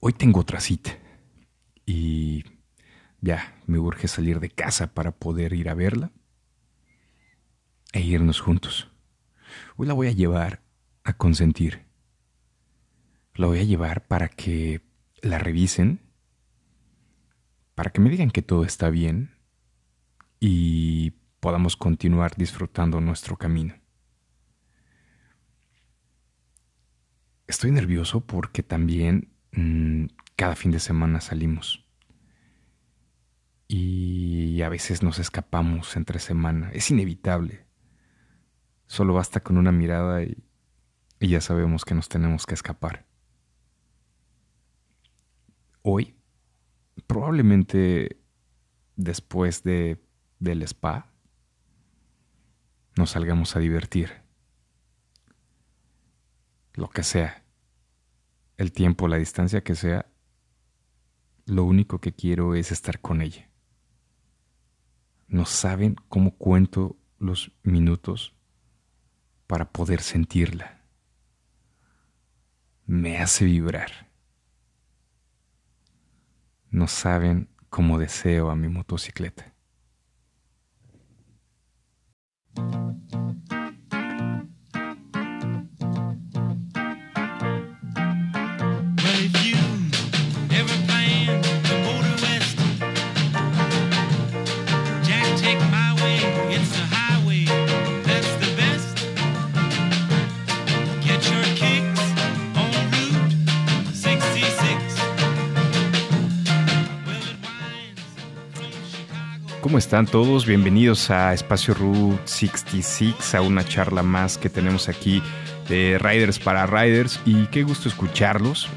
Hoy tengo otra cita y ya me urge salir de casa para poder ir a verla e irnos juntos. Hoy la voy a llevar a consentir. La voy a llevar para que la revisen, para que me digan que todo está bien y podamos continuar disfrutando nuestro camino. Estoy nervioso porque también mm, cada fin de semana salimos. Y a veces nos escapamos entre semana. Es inevitable. Solo basta con una mirada y, y ya sabemos que nos tenemos que escapar. Hoy, probablemente después de, del spa, nos salgamos a divertir. Lo que sea. El tiempo, la distancia que sea. Lo único que quiero es estar con ella. No saben cómo cuento los minutos para poder sentirla. Me hace vibrar. No saben cómo deseo a mi motocicleta. ¿Cómo están todos? Bienvenidos a Espacio Route 66, a una charla más que tenemos aquí de Riders para Riders y qué gusto escucharlos.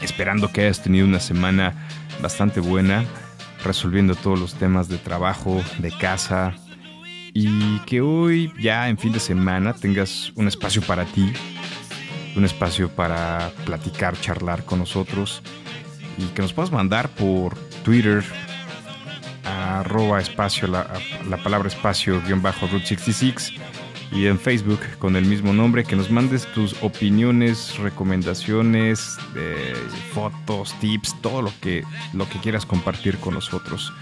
Esperando que hayas tenido una semana bastante buena, resolviendo todos los temas de trabajo, de casa y que hoy ya en fin de semana tengas un espacio para ti, un espacio para platicar, charlar con nosotros y que nos puedas mandar por Twitter, arroba espacio, la, la palabra espacio guion bajo Route 66 y en Facebook con el mismo nombre, que nos mandes tus opiniones, recomendaciones, eh, fotos, tips, todo lo que, lo que quieras compartir con nosotros.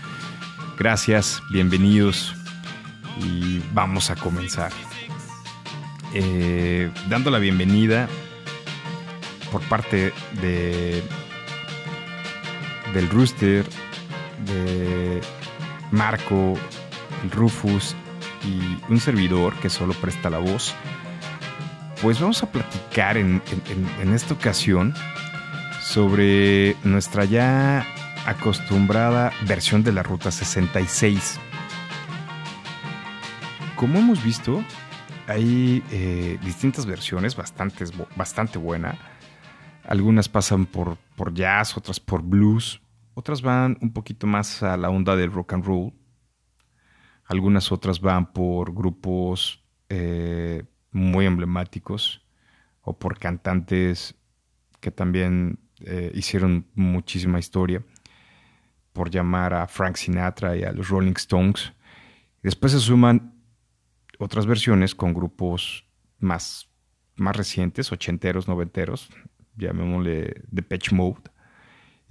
Gracias, bienvenidos y vamos a comenzar. Eh, dando la bienvenida por parte de del Rooster, de Marco, Rufus y un servidor que solo presta la voz, pues vamos a platicar en, en- esta ocasión sobre nuestra ya acostumbrada versión de la Ruta 66. Como hemos visto, hay eh, distintas versiones, bastante buena. Algunas pasan por, por jazz, otras por blues, otras van un poquito más a la onda del rock and roll. Algunas otras van por grupos eh, muy emblemáticos o por cantantes que también eh, hicieron muchísima historia, por llamar a Frank Sinatra y a los Rolling Stones. Después se suman otras versiones con grupos más, más recientes, ochenteros, noventeros, llamémosle Depeche Mode.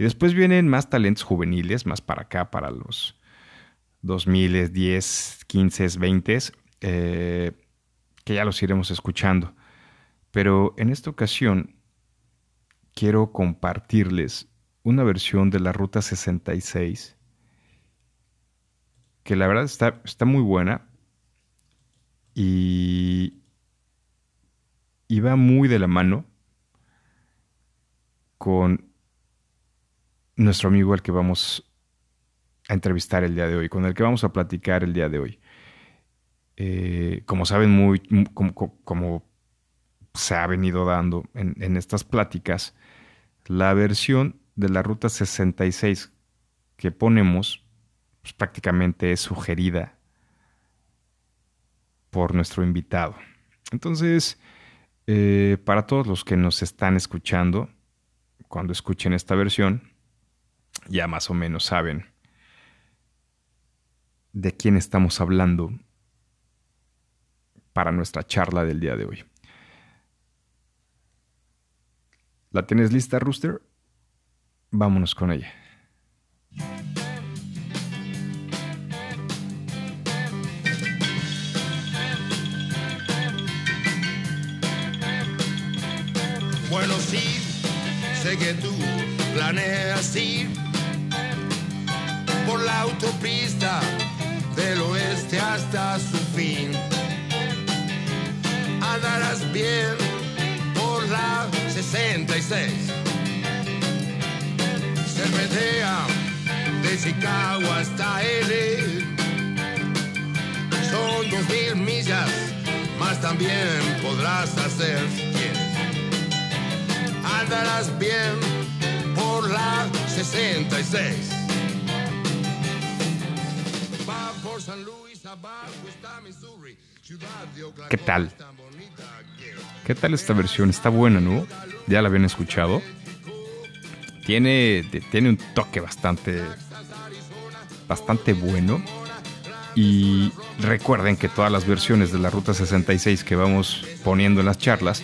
Después vienen más talentos juveniles, más para acá, para los 2000, 10, 15, 20, eh, que ya los iremos escuchando. Pero en esta ocasión quiero compartirles una versión de la Ruta 66 que la verdad está, está muy buena y, y va muy de la mano con nuestro amigo al que vamos a entrevistar el día de hoy, con el que vamos a platicar el día de hoy. Eh, como saben, muy, mu- como, como- se ha venido dando en, en estas pláticas, la versión de la ruta 66 que ponemos pues, prácticamente es sugerida por nuestro invitado. Entonces, eh, para todos los que nos están escuchando, cuando escuchen esta versión, ya más o menos saben de quién estamos hablando para nuestra charla del día de hoy. ¿La tienes lista, Rooster? Vámonos con ella. Bueno, sí, sé que tú planeas ir por la autopista del oeste hasta su fin. Andarás bien por la 66. Cervetea de Chicago hasta L. Son dos mil millas, más también podrás hacer si andarás bien por la 66. ¿Qué tal? ¿Qué tal esta versión? Está buena, ¿no? Ya la habían escuchado. Tiene, tiene un toque bastante, bastante bueno. Y recuerden que todas las versiones de la Ruta 66 que vamos poniendo en las charlas,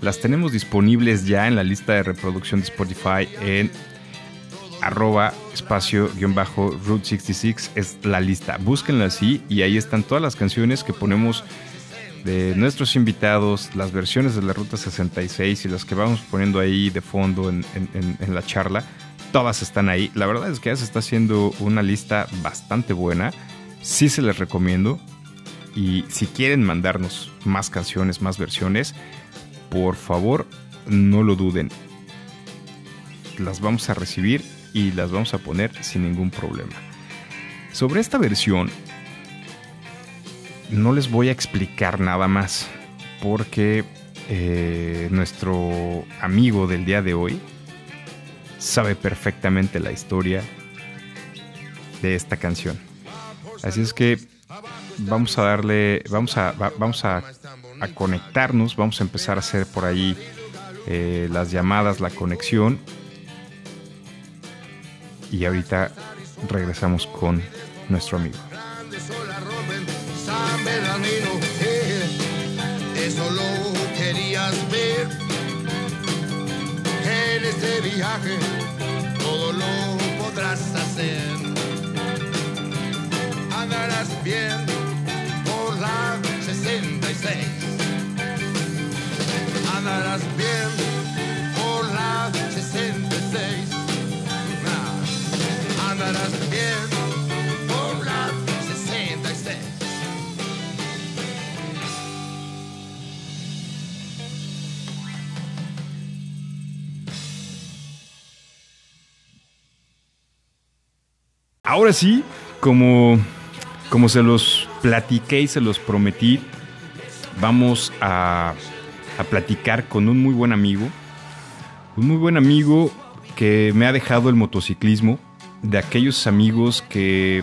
las tenemos disponibles ya en la lista de reproducción de Spotify en arroba espacio guion bajo Route 66 es la lista. Búsquenla así y ahí están todas las canciones que ponemos de nuestros invitados, las versiones de la Ruta 66 y las que vamos poniendo ahí de fondo en, en- la charla, todas están ahí. La verdad es que ya se está haciendo una lista bastante buena. Sí se les recomiendo. Y si quieren mandarnos más canciones, más versiones, por favor, no lo duden. Las vamos a recibir y las vamos a poner sin ningún problema. Sobre esta versión, no les voy a explicar nada más porque eh, nuestro amigo del día de hoy sabe perfectamente la historia de esta canción. Así es que vamos a darle, vamos a, va- vamos a, a conectarnos, vamos a empezar a hacer por ahí eh, las llamadas, la conexión. Y ahorita regresamos con nuestro amigo. San Bernardino, eh, eso lo querías ver. En este viaje todo lo podrás hacer. Andarás bien por la 66. Andarás bien 66. Ahora sí, como, como se los platiqué y se los prometí, vamos a, a platicar con un muy buen amigo. Un muy buen amigo que me ha dejado el motociclismo, de aquellos amigos que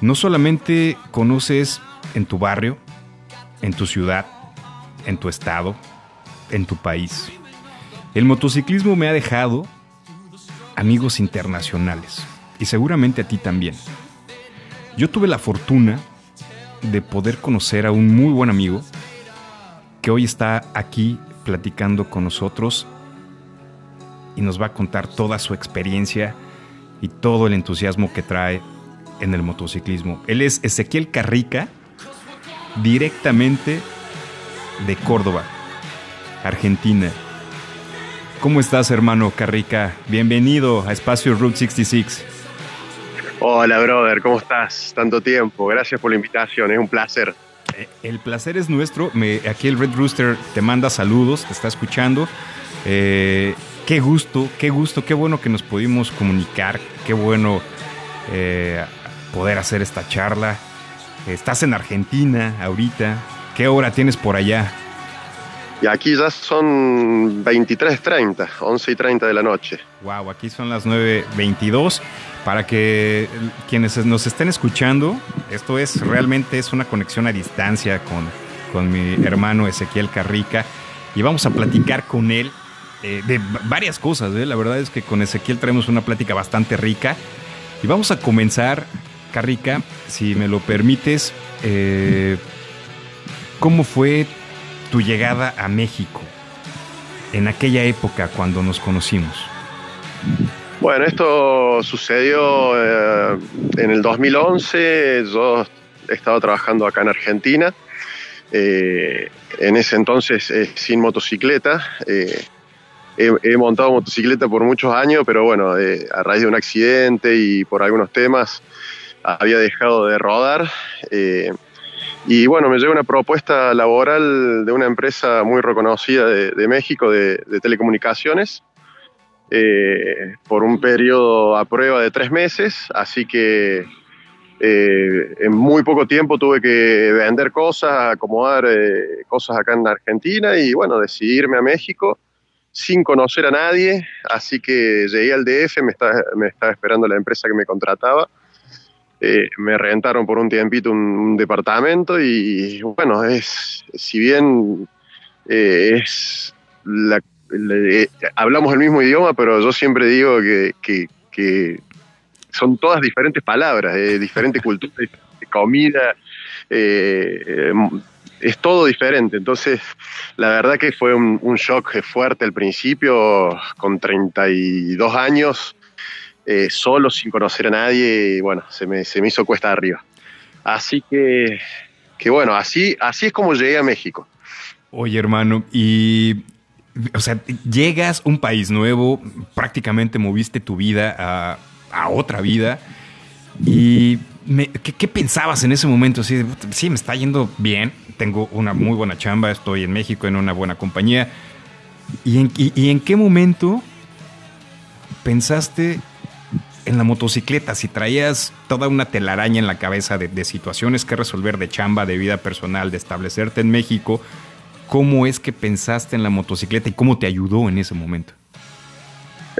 no solamente conoces en tu barrio, en tu ciudad, en tu estado, en tu país. El motociclismo me ha dejado amigos internacionales y seguramente a ti también. Yo tuve la fortuna de poder conocer a un muy buen amigo que hoy está aquí platicando con nosotros y nos va a contar toda su experiencia y todo el entusiasmo que trae en el motociclismo. Él es Ezequiel Carrica, directamente de Córdoba, Argentina. ¿Cómo estás, hermano Carrica? Bienvenido a Espacio Route 66. Hola, brother, ¿cómo estás? Tanto tiempo. Gracias por la invitación, es un placer. Eh, El placer es nuestro. Me- aquí el Red Rooster te manda saludos, te está escuchando. Eh, qué gusto, qué gusto, qué bueno que nos pudimos comunicar. Qué bueno eh, poder hacer esta charla. Estás en Argentina ahorita. ¿Qué hora tienes por allá? Y aquí ya son 23.30, 11 y 30 de la noche. Wow, aquí son las 9.22. Para que quienes nos estén escuchando, esto es realmente es una conexión a distancia con, con mi hermano Ezequiel Carrica y vamos a platicar con él eh, de varias cosas. ¿eh? La verdad es que con Ezequiel traemos una plática bastante rica. Y vamos a comenzar, Carrica, si me lo permites, eh, ¿cómo fue tu llegada a México en aquella época cuando nos conocimos? Bueno, esto sucedió en el 2011. Yo estaba trabajando acá en Argentina. En ese entonces sin motocicleta. He, montado motocicleta por muchos años, pero bueno, eh, a raíz de un accidente y por algunos temas había dejado de rodar. Eh, y bueno, me llegó una propuesta laboral de una empresa muy reconocida de, México de, telecomunicaciones eh, por un periodo a prueba de tres meses, así que en muy poco tiempo tuve que vender cosas, acomodar cosas acá en Argentina y bueno, decidirme a México sin conocer a nadie, así que llegué al DF, me estaba, me estaba esperando la empresa que me contrataba. Eh, me rentaron por un tiempito un, departamento y bueno, es si bien eh, es la, la- hablamos el mismo idioma, pero yo siempre digo que, que- son todas diferentes palabras, eh, diferente cultura, diferente comida, es todo diferente. Entonces, la verdad que fue un, shock fuerte al principio, con 32 años, eh, solo, sin conocer a nadie, y bueno, se me, se me hizo cuesta arriba. Así que, que bueno, así, así es como llegué a México. Oye, hermano, y. O sea, llegas a un país nuevo, prácticamente moviste tu vida a, a otra vida. ¿Y ¿qué, pensabas en ese momento? Así de, "Puta, sí, me está yendo bien, tengo una muy buena chamba, estoy en México en una buena compañía. ¿Y en, qué momento pensaste en la motocicleta? Si traías toda una telaraña en la cabeza de situaciones que resolver, de chamba, de vida personal, de establecerte en México, ¿cómo es que pensaste en la motocicleta y cómo te ayudó en ese momento?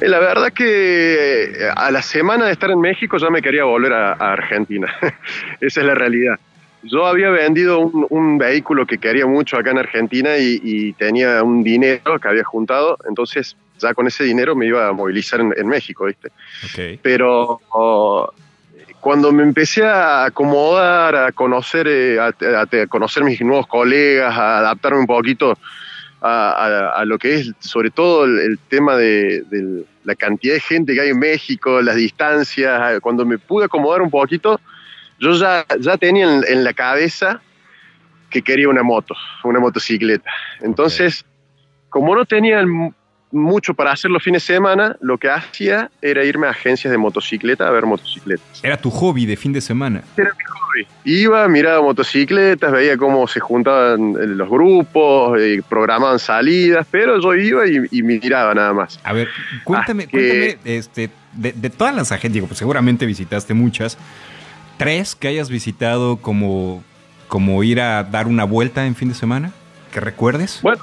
Eh, La verdad que eh, a la semana de estar en México ya me quería volver a, a Argentina. Esa es la realidad. Yo había vendido un, un vehículo que quería mucho acá en Argentina y, y tenía un dinero que había juntado, entonces ya con ese dinero me iba a movilizar en, en México, ¿viste? Pero oh, cuando me empecé a acomodar, a conocer, eh, a, a- a conocer mis nuevos colegas, a adaptarme un poquito a, a- a lo que es, sobre todo el, el tema de, de la cantidad de gente que hay en México, las distancias, eh, cuando me pude acomodar un poquito, yo ya, ya tenía en, en la cabeza que quería una moto, una motocicleta. Entonces, como no tenía el- mucho para hacer los fines de semana, lo que hacía era irme a agencias de motocicleta a ver motocicletas. Era tu hobby de fin de semana. Era mi hobby. Iba, miraba motocicletas, veía cómo se juntaban eh, los grupos, eh, programaban salidas, pero yo iba y, y miraba nada más. A ver, cuéntame, que- cuéntame, este, de, de todas las agencias, digo, pues seguramente visitaste muchas, tres que hayas visitado como, como ir a dar una vuelta en fin de semana, que recuerdes. Bueno,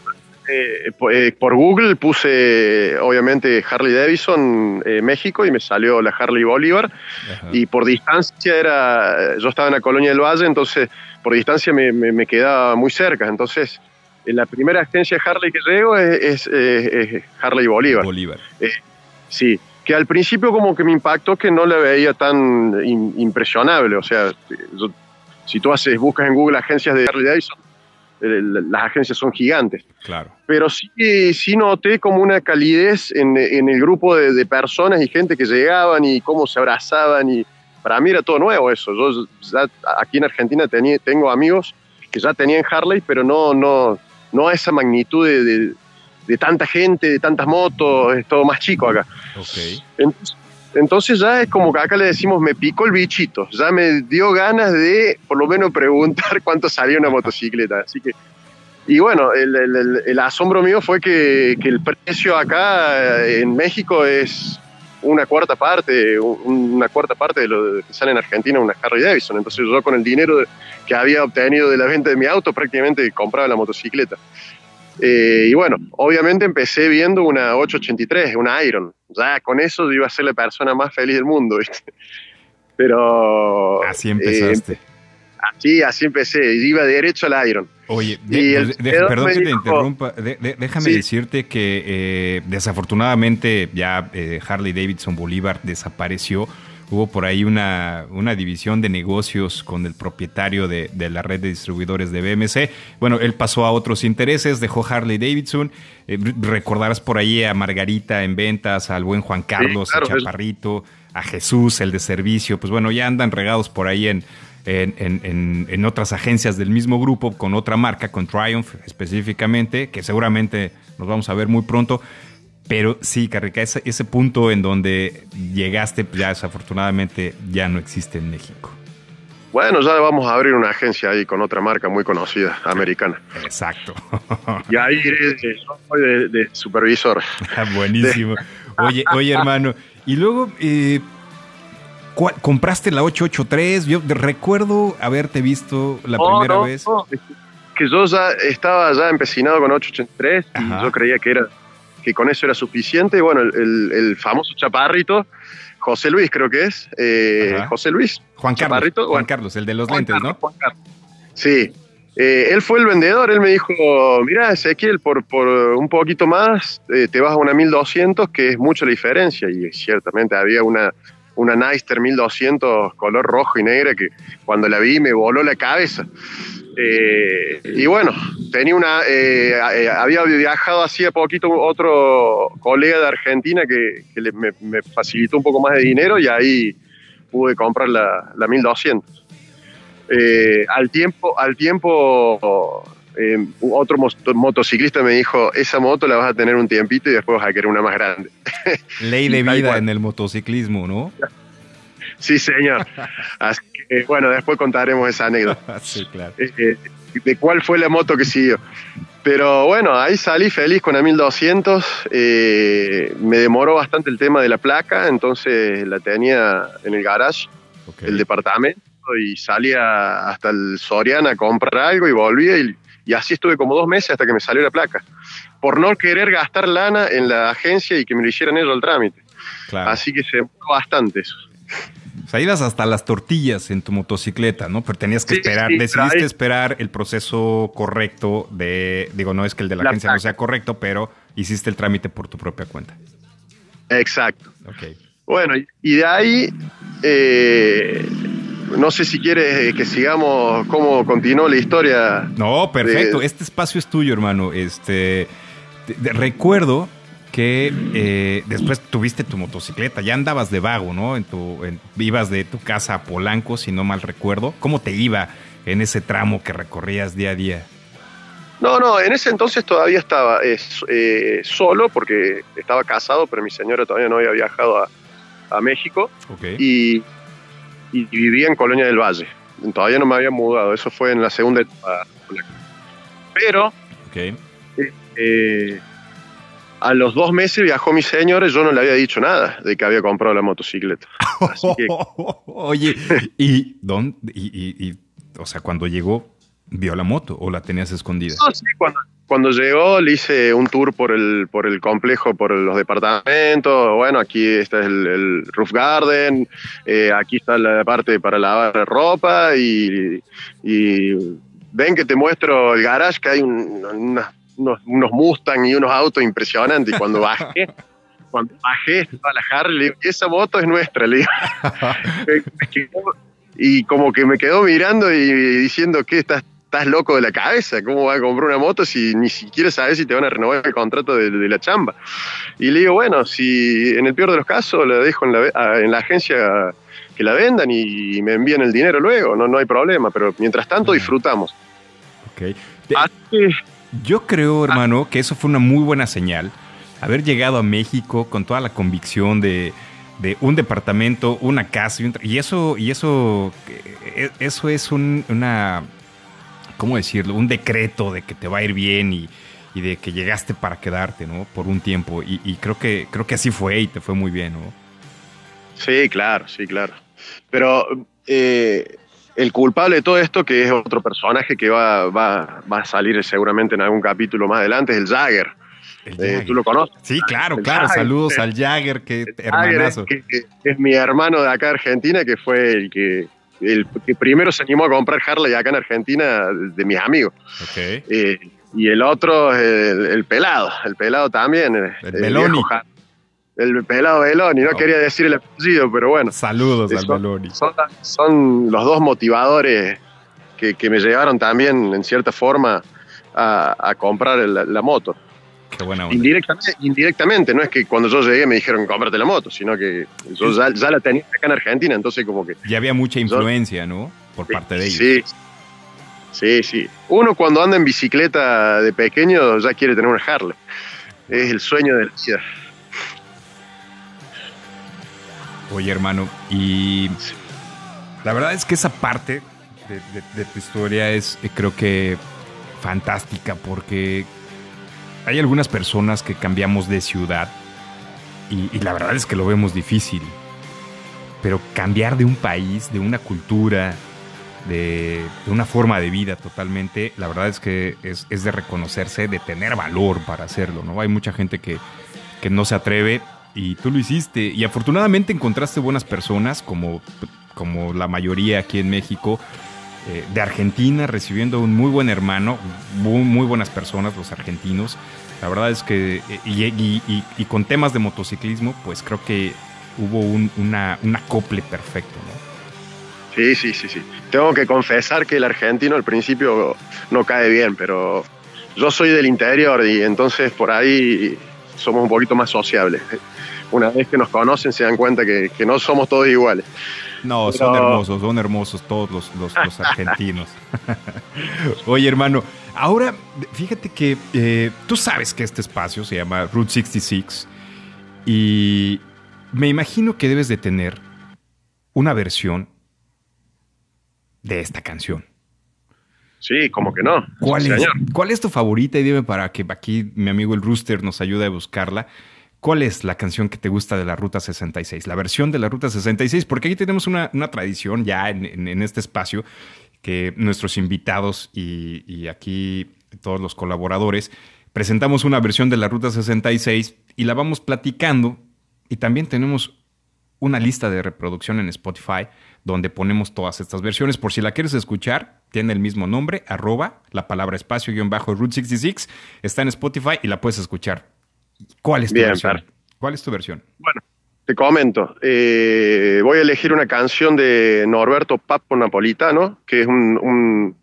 eh, eh, por Google puse obviamente Harley Davidson eh, México y me salió la Harley Bolívar. Ajá. y por distancia era, yo estaba en la colonia del Valle, entonces por distancia me, me- me quedaba muy cerca, entonces en la primera agencia Harley que llego es, es, eh, es Harley Bolívar, Bolívar. sí, que al principio como que me impactó que no la veía tan in- impresionable, o sea, yo- si tú haces, buscas en Google agencias de Harley Davidson, eh, las agencias son gigantes Claro. pero sí, sí noté como una calidez en, en el grupo de, de personas y gente que llegaban y cómo se abrazaban y para mí era todo nuevo eso. Yo ya aquí en Argentina tenía, tengo amigos que ya tenían Harley, pero no, no, no a esa magnitud de, de- de tanta gente, de tantas motos, es todo más chico acá. Ok. Entonces, entonces ya es como que acá le decimos, me picó el bichito, ya me dio ganas de por lo menos preguntar cuánto salía una motocicleta. Así que, y bueno, el, asombro mío fue que, el precio acá eh, en México es una cuarta parte, un- una cuarta parte de lo que sale en Argentina una Harley Davidson. Entonces yo con el dinero que había obtenido de la venta de mi auto prácticamente compraba la motocicleta. Eh, y bueno, obviamente empecé viendo una 883, una Iron. Ya con eso iba a ser la persona más feliz del mundo, ¿viste? Pero. Así eh, empezaste. Sí, así empecé, iba derecho al Iron. Oye, de- de- perdón que te interrumpa. déjame Sí. decirte que eh, desafortunadamente ya eh, Harley Davidson Bolívar desapareció. Hubo por ahí una, una división de negocios con el propietario de, de la red de distribuidores de BMC. Bueno, él pasó a otros intereses, dejó Harley Davidson. Eh, recordarás por ahí a Margarita en ventas, al buen Juan Carlos, claro, a Chaparrito, a Jesús, el de servicio. Pues bueno, ya andan regados por ahí en, en- en- en otras agencias del mismo grupo, con otra marca, con Triumph específicamente, que seguramente nos vamos a ver muy pronto. Pero sí, Carrica, ese, ese punto en donde llegaste, pues ya desafortunadamente ya no existe en México. Bueno, ya vamos a abrir una agencia ahí con otra marca muy conocida, americana. Exacto. Y ahí soy de- de supervisor. Buenísimo. Oye, oye, hermano. Y luego, eh, ¿cuál- ¿compraste la 883? Yo recuerdo haberte visto la No, primera no, vez. no, que yo ya estaba ya empecinado con 883 y Ajá. yo creía que era que con eso era suficiente. Y bueno, el, el- el famoso chaparrito, José Luis creo que es, eh. José Luis. Juan Carlos. Juan bueno. Carlos, el de los Juan lentes, Carlos, ¿no? Juan Carlos. Sí. Eh, él fue el vendedor, él me dijo, mira Ezequiel, por, por un poquito más eh, te vas a una 1200, que es mucha la diferencia. Y ciertamente había una, una Neister 1200 color rojo y negra que cuando la vi me voló la cabeza. Eh, y bueno, tenía una, eh, eh, había viajado hacía poquito otro colega de Argentina que, que le- me, me facilitó un poco más de dinero y ahí pude comprar la, la 1200. Eh, al tiempo, al tiempo eh, otro motociclista me dijo, esa moto la vas a tener un tiempito y después vas a querer una más grande. Ley de vida en el motociclismo, ¿no? sí, señor. Así que, bueno, después contaremos esa anécdota. sí, claro. eh, de cuál fue la moto que siguió. Pero bueno, ahí salí feliz con la 1200. eh, me demoró bastante el tema de la placa, entonces la tenía en el garage, Ok. el departamento, y salía hasta el Soriana a comprar algo y volvía. Y, y así estuve como dos meses hasta que me salió la placa. Por no querer gastar lana en la agencia y que me lo hicieran ellos el trámite. Claro. Así que se demoró bastante eso. O sea, ibas hasta las tortillas en tu motocicleta, ¿no? Pero tenías que Sí, esperar, sí, decidiste esperar el proceso correcto de, digo, no es que el de la, La agencia no sea correcto, pero hiciste el trámite por tu propia cuenta. Exacto. Ok. Bueno, y- de ahí, eh, no sé si quieres eh, que sigamos cómo continuó la historia. No, perfecto. De- Este espacio es tuyo, hermano. Este, recuerdo que eh, después tuviste tu motocicleta, ya andabas de vago, ¿no? En tu, en- ibas de tu casa a Polanco, si no mal recuerdo. ¿Cómo te iba en ese tramo que recorrías día a día? No, no, en ese entonces todavía estaba eh, solo porque estaba casado, pero mi señora todavía no había viajado a, a México Ok. y, y vivía en Colonia del Valle. Todavía no me había mudado, eso fue en la segunda etapa. Pero ok. eh, a los dos meses viajó mi señora y yo no le había dicho nada de que había comprado la motocicleta. Así que Oye, ¿y dónde? Y, y- y, o sea, cuando llegó, vio la moto o la tenías escondida. No, sí, cuando, cuando llegó le hice un tour por el, por el complejo, por los departamentos. Bueno, aquí está el, el roof garden, eh, aquí está la parte para lavar ropa y, y ven que te muestro el garage, que hay un- una- unos, unos Mustang y unos autos impresionantes. Y cuando bajé, cuando bajé, estaba la Harley, le digo, esa moto es nuestra, le digo. Y como que me quedó mirando y diciendo que estás, estás loco de la cabeza, ¿cómo vas a comprar una moto si ni siquiera sabes si te van a renovar el contrato de, de la chamba? Y le digo, bueno, si en el peor de los casos la dejo en la, ve- a- en la agencia que la vendan y me envían el dinero luego, no, no hay problema, pero mientras tanto disfrutamos. Ok. De- Así que, Yo creo, hermano, que eso fue una muy buena señal. Haber llegado a México con toda la convicción de, de un departamento, una casa y, un tra- y eso y eso eh, eso es un, una ¿cómo decirlo? Un decreto de que te va a ir bien y, y de que llegaste para quedarte, ¿no? Por un tiempo y, y creo que creo que así fue y te fue muy bien, ¿no? Sí, claro, sí, claro. Pero eh, el culpable de todo esto, que es otro personaje que va, va, va a salir seguramente en algún capítulo más adelante, es el Jagger. Eh. ¿Tú lo conoces? Sí, claro, El claro. Jagger. Saludos El- al Jagger, que Jagger es, hermanazo. que- es mi hermano de acá Argentina, que fue el que el que primero se animó a comprar Harley acá en Argentina de mis amigos. Ok. Eh, y el otro es el, el pelado, el pelado también. eh, El Beloni. viejo El pelado Beloni, no Oh. quería decir el apellido, pero bueno. Saludos al Eso- Beloni. Son, son los dos motivadores que, que me llevaron también, en cierta forma, a, a comprar la, la moto. Qué buena onda. Indirectamente, indirectamente, no es que cuando yo llegué me dijeron cómprate la moto, sino que yo ya, ya la tenía acá en Argentina, entonces como que... Ya había mucha influencia, ¿no? Por parte de ellos. Sí, sí, sí. Uno cuando anda en bicicleta de pequeño ya quiere tener una Harley. Es el sueño de la vida. Oye, hermano, y la verdad es que esa parte de, de- de tu historia es, eh, creo que, fantástica porque hay algunas personas que cambiamos de ciudad y, y la verdad es que lo vemos difícil. Pero cambiar de un país, de una cultura, de, de una forma de vida totalmente, la verdad es que es, es de reconocerse, de tener valor para hacerlo, ¿no? Hay mucha gente que, que no se atreve y tú lo hiciste. Y afortunadamente encontraste buenas personas, como, como la mayoría aquí en México, eh, de Argentina, recibiendo un muy buen hermano, muy, muy buenas personas, los argentinos. La verdad es que, eh, y, y- y- y con temas de motociclismo, pues creo que hubo un, una, un acople perfecto, ¿no? Sí, sí, sí, sí. Tengo que confesar que el argentino al principio no cae bien, pero yo soy del interior y entonces por ahí somos un poquito más sociables. Una vez que nos conocen se dan cuenta que, que no somos todos iguales. No, son hermosos, son hermosos todos los, los- los argentinos. Oye, hermano, ahora fíjate que eh, tú sabes que este espacio se llama Route 66 y me imagino que debes de tener una versión de esta canción. Sí, como que no. ¿Cuál Sí, es, señor. ¿Cuál es tu favorita? Y dime para que aquí mi amigo el Rooster nos ayude a buscarla. ¿Cuál es la canción que te gusta de la Ruta 66? La versión de la Ruta 66, porque aquí tenemos una, tradición ya en, este espacio que nuestros invitados y, y aquí todos los colaboradores presentamos una versión de la Ruta 66 y la vamos platicando y también tenemos una lista de reproducción en Spotify donde ponemos todas estas versiones. Por si la quieres escuchar, tiene el mismo nombre, arroba, la palabra espacio guion bajo Route 66. Está en Spotify y la puedes escuchar. ¿Cuál es tu Bien, versión? Fer. ¿Cuál es tu versión? Bueno, te comento. eh, voy a elegir una canción de Norberto Papo Napolitano, que es un, un-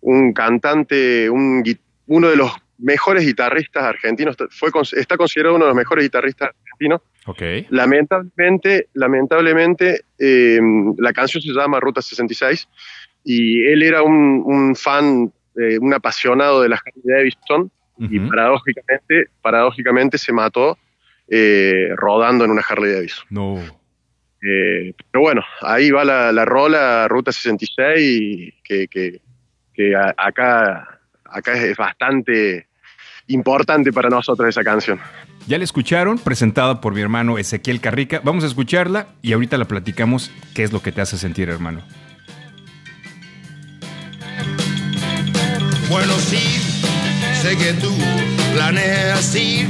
un cantante, un uno de los mejores guitarristas argentinos. Fue, está considerado uno de los mejores guitarristas argentinos. Ok. Lamentablemente, lamentablemente eh, la canción se llama Ruta 66 y él era un, un fan, eh, un apasionado de la Harley Davidson y paradójicamente, paradójicamente se mató eh, rodando en una Harley Davidson. No. Eh, pero bueno, ahí va la, la rola Ruta 66 y que, que- que a- acá, acá es bastante importante para nosotros esa canción. Ya la escucharon, presentada por mi hermano Ezequiel Carrica. Vamos a escucharla y ahorita la platicamos. ¿Qué es lo que te hace sentir, hermano? Bueno, sí, sé que tú planeas ir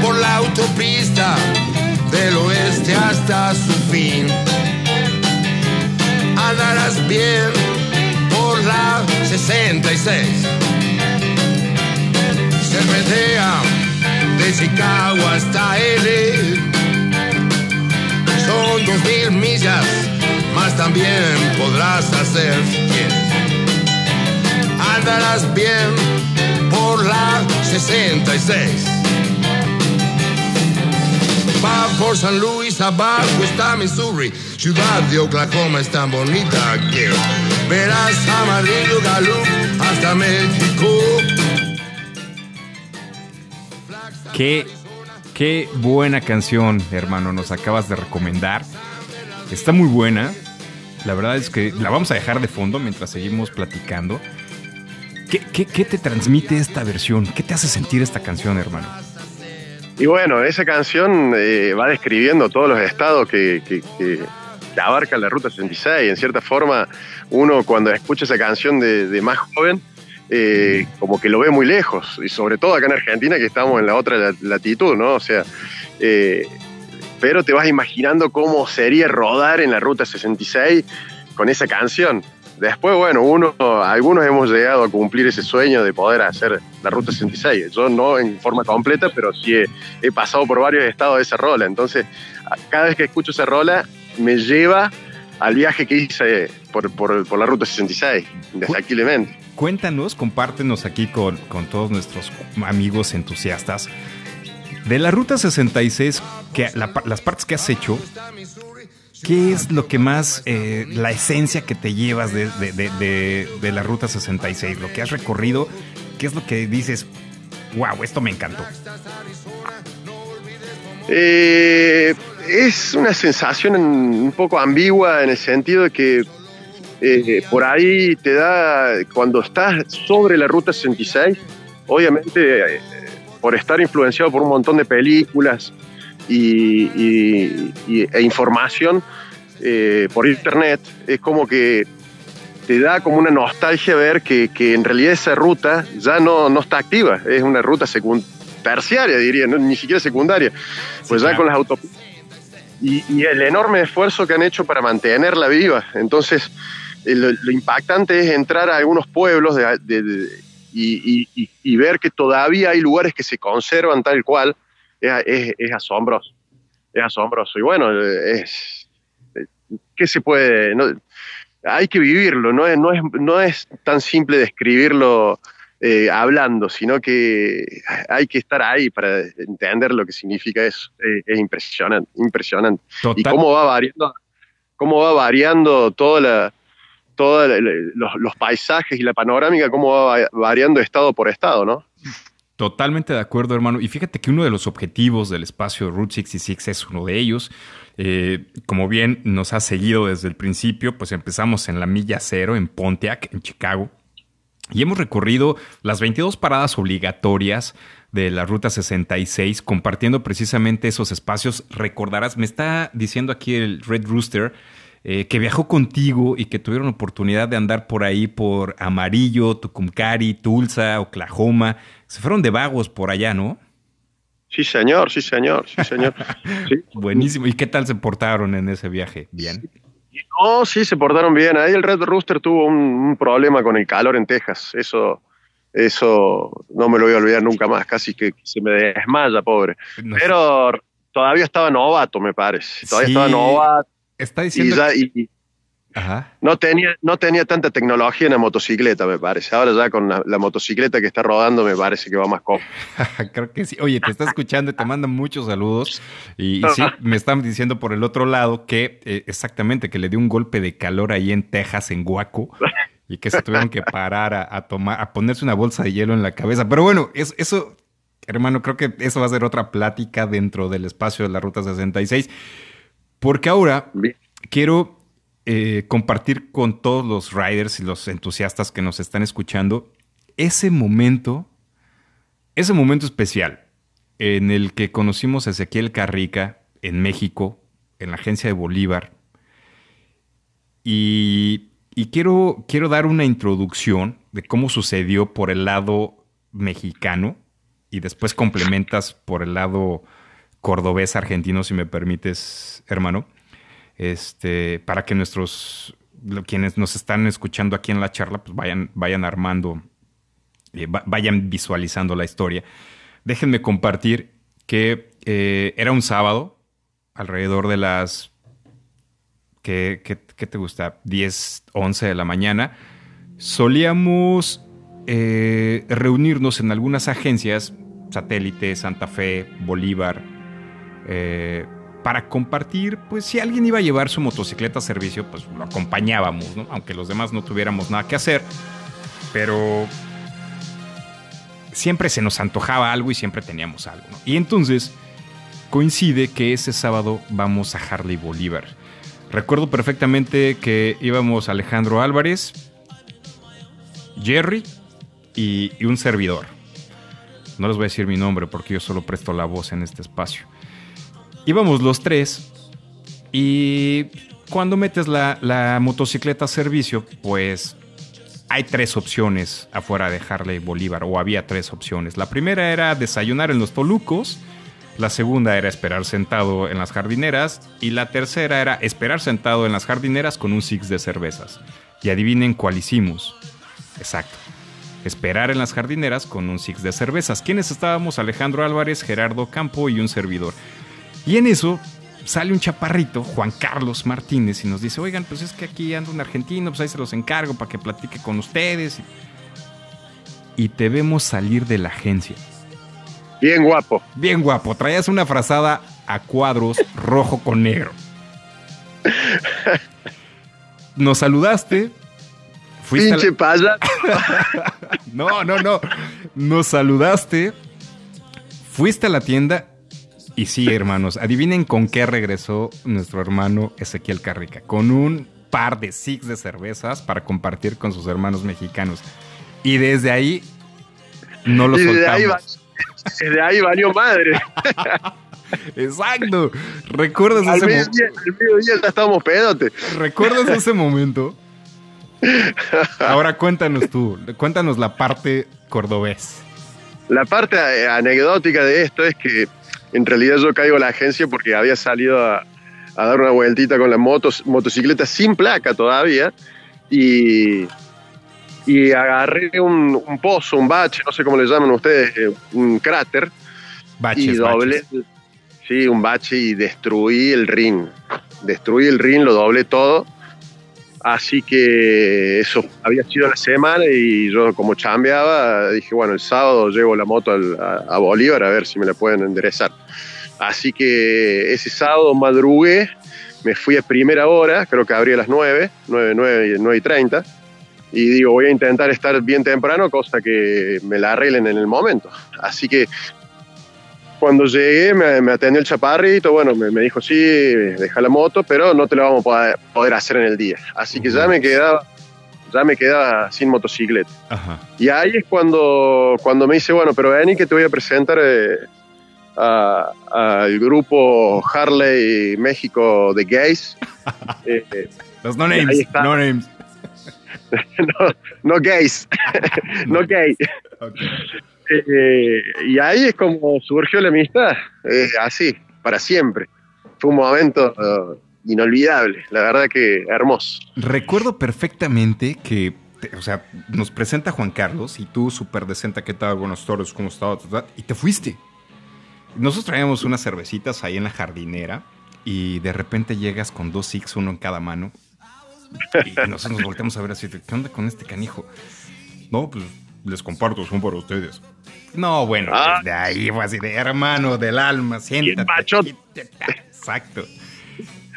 por la autopista del oeste hasta su fin. Andarás bien por la 66. Cervetea de Chicago hasta L. Son dos mil millas, más también podrás hacer quieres andarás bien por la 66. Va por San Luis, abajo está Missouri, ciudad de Oklahoma es tan bonita que verás amarillo Gallup hasta México. Qué, qué buena canción, hermano, nos acabas de recomendar. Está muy buena. La verdad es que la vamos a dejar de fondo mientras seguimos platicando. ¿Qué, te transmite esta versión? ¿Qué te hace sentir esta canción, hermano? Y bueno, esa canción eh, va describiendo todos los estados que, que- abarca la Ruta 66. En cierta forma, uno cuando escucha esa canción de, más joven, eh, como que lo ve muy lejos. Y sobre todo acá en Argentina, que estamos en la otra la- latitud, ¿no? O sea, eh, pero te vas imaginando cómo sería rodar en la Ruta 66 con esa canción. Después, bueno, uno, algunos hemos llegado a cumplir ese sueño de poder hacer la Ruta 66. Yo no en forma completa, pero sí he, he pasado por varios estados de esa rola. Entonces, cada vez que escucho esa rola, me lleva al viaje que hice por, por- por la Ruta 66, indefectiblemente. Cuéntanos, compártenos aquí con, con todos nuestros amigos entusiastas de la Ruta 66, que la las partes que has hecho, ¿qué es lo que más, eh, la esencia que te llevas de, de- de- de- la Ruta 66? Lo que has recorrido, ¿qué es lo que dices? Wow, esto me encantó. Eh, es una sensación en- un poco ambigua en el sentido de que eh, por ahí te da, cuando estás sobre la ruta 66, obviamente eh, por estar influenciado por un montón de películas y, y- y- e información eh, por internet, es como que te da como una nostalgia ver que, que en realidad esa ruta ya no, no está activa, es una ruta terciaria, diría, no, ni siquiera secundaria. Pues ya claro. con las autopistas. Y, y el enorme esfuerzo que han hecho para mantenerla viva. Entonces, eh, lo, lo impactante es entrar a algunos pueblos de- de- de- y, y- y- y ver que todavía hay lugares que se conservan tal cual. Es, es- es asombroso. Es asombroso. Y bueno, es. ¿Qué se puede.? No, hay que vivirlo, no es, no es, no es tan simple describirlo eh, hablando, sino que hay que estar ahí para entender lo que significa eso. Eh, es impresionante, impresionante. Total. Y cómo va variando, cómo va variando toda la, todos los, los paisajes y la panorámica, cómo va- variando estado por estado, ¿no? Totalmente de acuerdo, hermano. Y fíjate que uno de los objetivos del espacio Route 66 es uno de ellos. Eh, como bien nos ha seguido desde el principio, pues empezamos en la milla cero en Pontiac, en Chicago. Y hemos recorrido las 22 paradas obligatorias de la Ruta 66, compartiendo precisamente esos espacios. Recordarás, me está diciendo aquí el Red Rooster eh, que viajó contigo y que tuvieron oportunidad de andar por ahí por Amarillo, Tucumcari, Tulsa, Oklahoma. Se fueron de vagos por allá, ¿no? Sí, señor, sí, señor, sí, señor. Sí. Buenísimo. ¿Y qué tal se portaron en ese viaje? Bien. No, sí, se portaron bien. Ahí el Red Rooster tuvo un, un problema con el calor en Texas. Eso, eso no me lo voy a olvidar nunca más. Casi que se me desmaya, pobre. No, Pero todavía estaba novato, me parece. Todavía Sí. estaba novato Está y, diciendo. ya- y- y Ajá. no, tenía, no tenía tanta tecnología en la motocicleta, me parece. Ahora ya con la, la motocicleta que está rodando, me parece que va más cómodo. Creo que sí. Oye, te está escuchando y te manda muchos saludos. Y, y sí, me están diciendo por el otro lado que eh, exactamente que le dio un golpe de calor ahí en Texas, en Guaco, y que se tuvieron que parar a, a tomar, a ponerse una bolsa de hielo en la cabeza. Pero bueno, es- eso, hermano, creo que eso va a ser otra plática dentro del espacio de la Ruta 66. Porque ahora quiero eh, compartir con todos los riders y los entusiastas que nos están escuchando ese momento, ese momento especial en el que conocimos a Ezequiel Carrica en México, en la agencia de Bolívar. Y, y quiero, quiero dar una introducción de cómo sucedió por el lado mexicano y después complementas por el lado cordobés argentino, si me permites, hermano este, para que nuestros, quienes nos están escuchando aquí en la charla, pues vayan, vayan armando, eh, va- vayan visualizando la historia. Déjenme compartir que eh, era un sábado, alrededor de las, ¿qué, qué, qué te gusta? 10, 11 de la mañana. Solíamos eh, reunirnos en algunas agencias, Satélite, Santa Fe, Bolívar, eh, para compartir, pues si alguien iba a llevar su motocicleta a servicio, pues lo acompañábamos, ¿no? Aunque los demás no tuviéramos nada que hacer. Pero siempre se nos antojaba algo y siempre teníamos algo. Y entonces coincide que ese sábado vamos a Harley Bolívar. Recuerdo perfectamente que íbamos Alejandro Álvarez, Jerry y un servidor. No les voy a decir mi nombre porque yo solo presto la voz en este espacio. Íbamos los tres y cuando metes la, motocicleta a servicio, pues hay tres opciones afuera de Harley Bolívar, o había tres opciones. La primera era desayunar en los Tolucos, La segunda era esperar sentado en las jardineras. Y la tercera era esperar sentado en las jardineras con un six de cervezas. Y adivinen cuál hicimos. Exacto. Esperar en las jardineras con un six de cervezas. ¿Quiénes estábamos? Alejandro Álvarez, Gerardo Campo y un servidor. Y en eso sale un chaparrito, Juan Carlos Martínez, y nos dice, oigan, pues es que aquí anda un argentino, pues ahí se los encargo para que platique con ustedes. Y te vemos salir de la agencia. Bien guapo. Bien guapo, traías una frazada a cuadros rojo con negro. Nos saludaste. Fuiste a la- Pinche paya. No, no, no. Nos saludaste. Fuiste a la tienda. Y sí, hermanos, adivinen con qué regresó nuestro hermano Ezequiel Carrica. Con un par de six de cervezas para compartir con sus hermanos mexicanos. Y desde ahí no lo ahí, va- soltamos. desde ahí valió madre. Exacto. ¿Recuerdas Al ese, mo- mediodía, al mediodía ya estábamos pedotes. ¿Recuerdas ese momento? Ahora cuéntanos tú. Cuéntanos la parte cordobés. La parte eh, anecdótica de esto es que en realidad yo caigo a la agencia porque había salido a, a dar una vueltita con la motos, motocicleta sin placa todavía y, y agarré un, un pozo, un bache, no sé cómo le llaman ustedes, eh, un cráter Baches, y doblé, baches. sí, un bache y destruí el ring. Destruí el ring, lo doblé todo. Así que eso había sido la semana y yo como chambeaba, dije, bueno, el sábado llevo la moto a, Bolívar a ver si me la pueden enderezar. Así que ese sábado madrugué, me fui a primera hora, creo que abrí a las 9, 9, 9, 9 y 30. Y digo, voy a intentar estar bien temprano, cosa que me la arreglen en el momento. Así que cuando llegué me, me atendió el chaparrito, bueno, me, me dijo, sí, deja la moto, pero no te lo vamos a poder, hacer en el día. Así que ya me quedaba, ya me quedaba sin motocicleta. Ajá. Y ahí es cuando, cuando me dice, bueno, pero vení que te voy a presentar eh, a- al grupo Harley México de Gays. Eh, Los no names. No names. no, no gays, no gay. Eh, y ahí es como surgió la amistad, eh, así, para siempre. Fue un momento eh, inolvidable, la verdad que hermoso. Recuerdo perfectamente que, o sea, nos presenta Juan Carlos y tú, súper decente, ¿qué tal? Buenos toros, ¿cómo estás? Y te fuiste. Nosotros traíamos unas cervecitas ahí en la jardinera y de repente llegas con dos six, uno en cada mano. Y nosotros nos volteamos a ver así, ¿qué onda con este canijo? No, pues les comparto, son para ustedes. No, bueno, Ah. desde ahí fue así de hermano del alma, siéntate. machote. Exacto.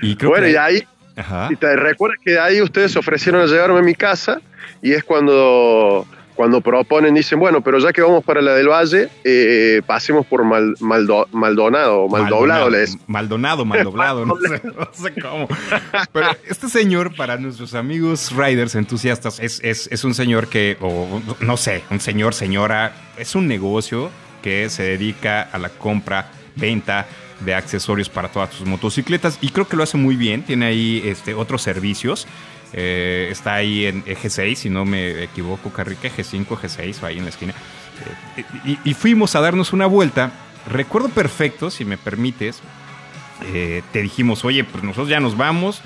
Y creo bueno, que... y ahí, Ajá. y te recuerdas que ahí ustedes ofrecieron a llevarme a mi casa y es cuando, cuando proponen, dicen, bueno, pero ya que vamos para la del Valle, eh, pasemos por Mal- Maldo- Maldonado, Maldoblado, le decían. Maldonado, Maldoblado, no sé, no sé cómo. Pero este señor, para nuestros amigos riders entusiastas, es, es, es un señor que, o no sé, un señor, señora, es un negocio que se dedica a la compra, venta de accesorios para todas tus motocicletas y creo que lo hace muy bien. Tiene ahí este, otros servicios. Eh, está ahí en eje 6, si no me equivoco, Carrica, eje 5, eje 6, ahí en la esquina. Eh, y, fuimos a darnos una vuelta. Recuerdo perfecto, si me permites, eh, te dijimos, oye, pues nosotros ya nos vamos,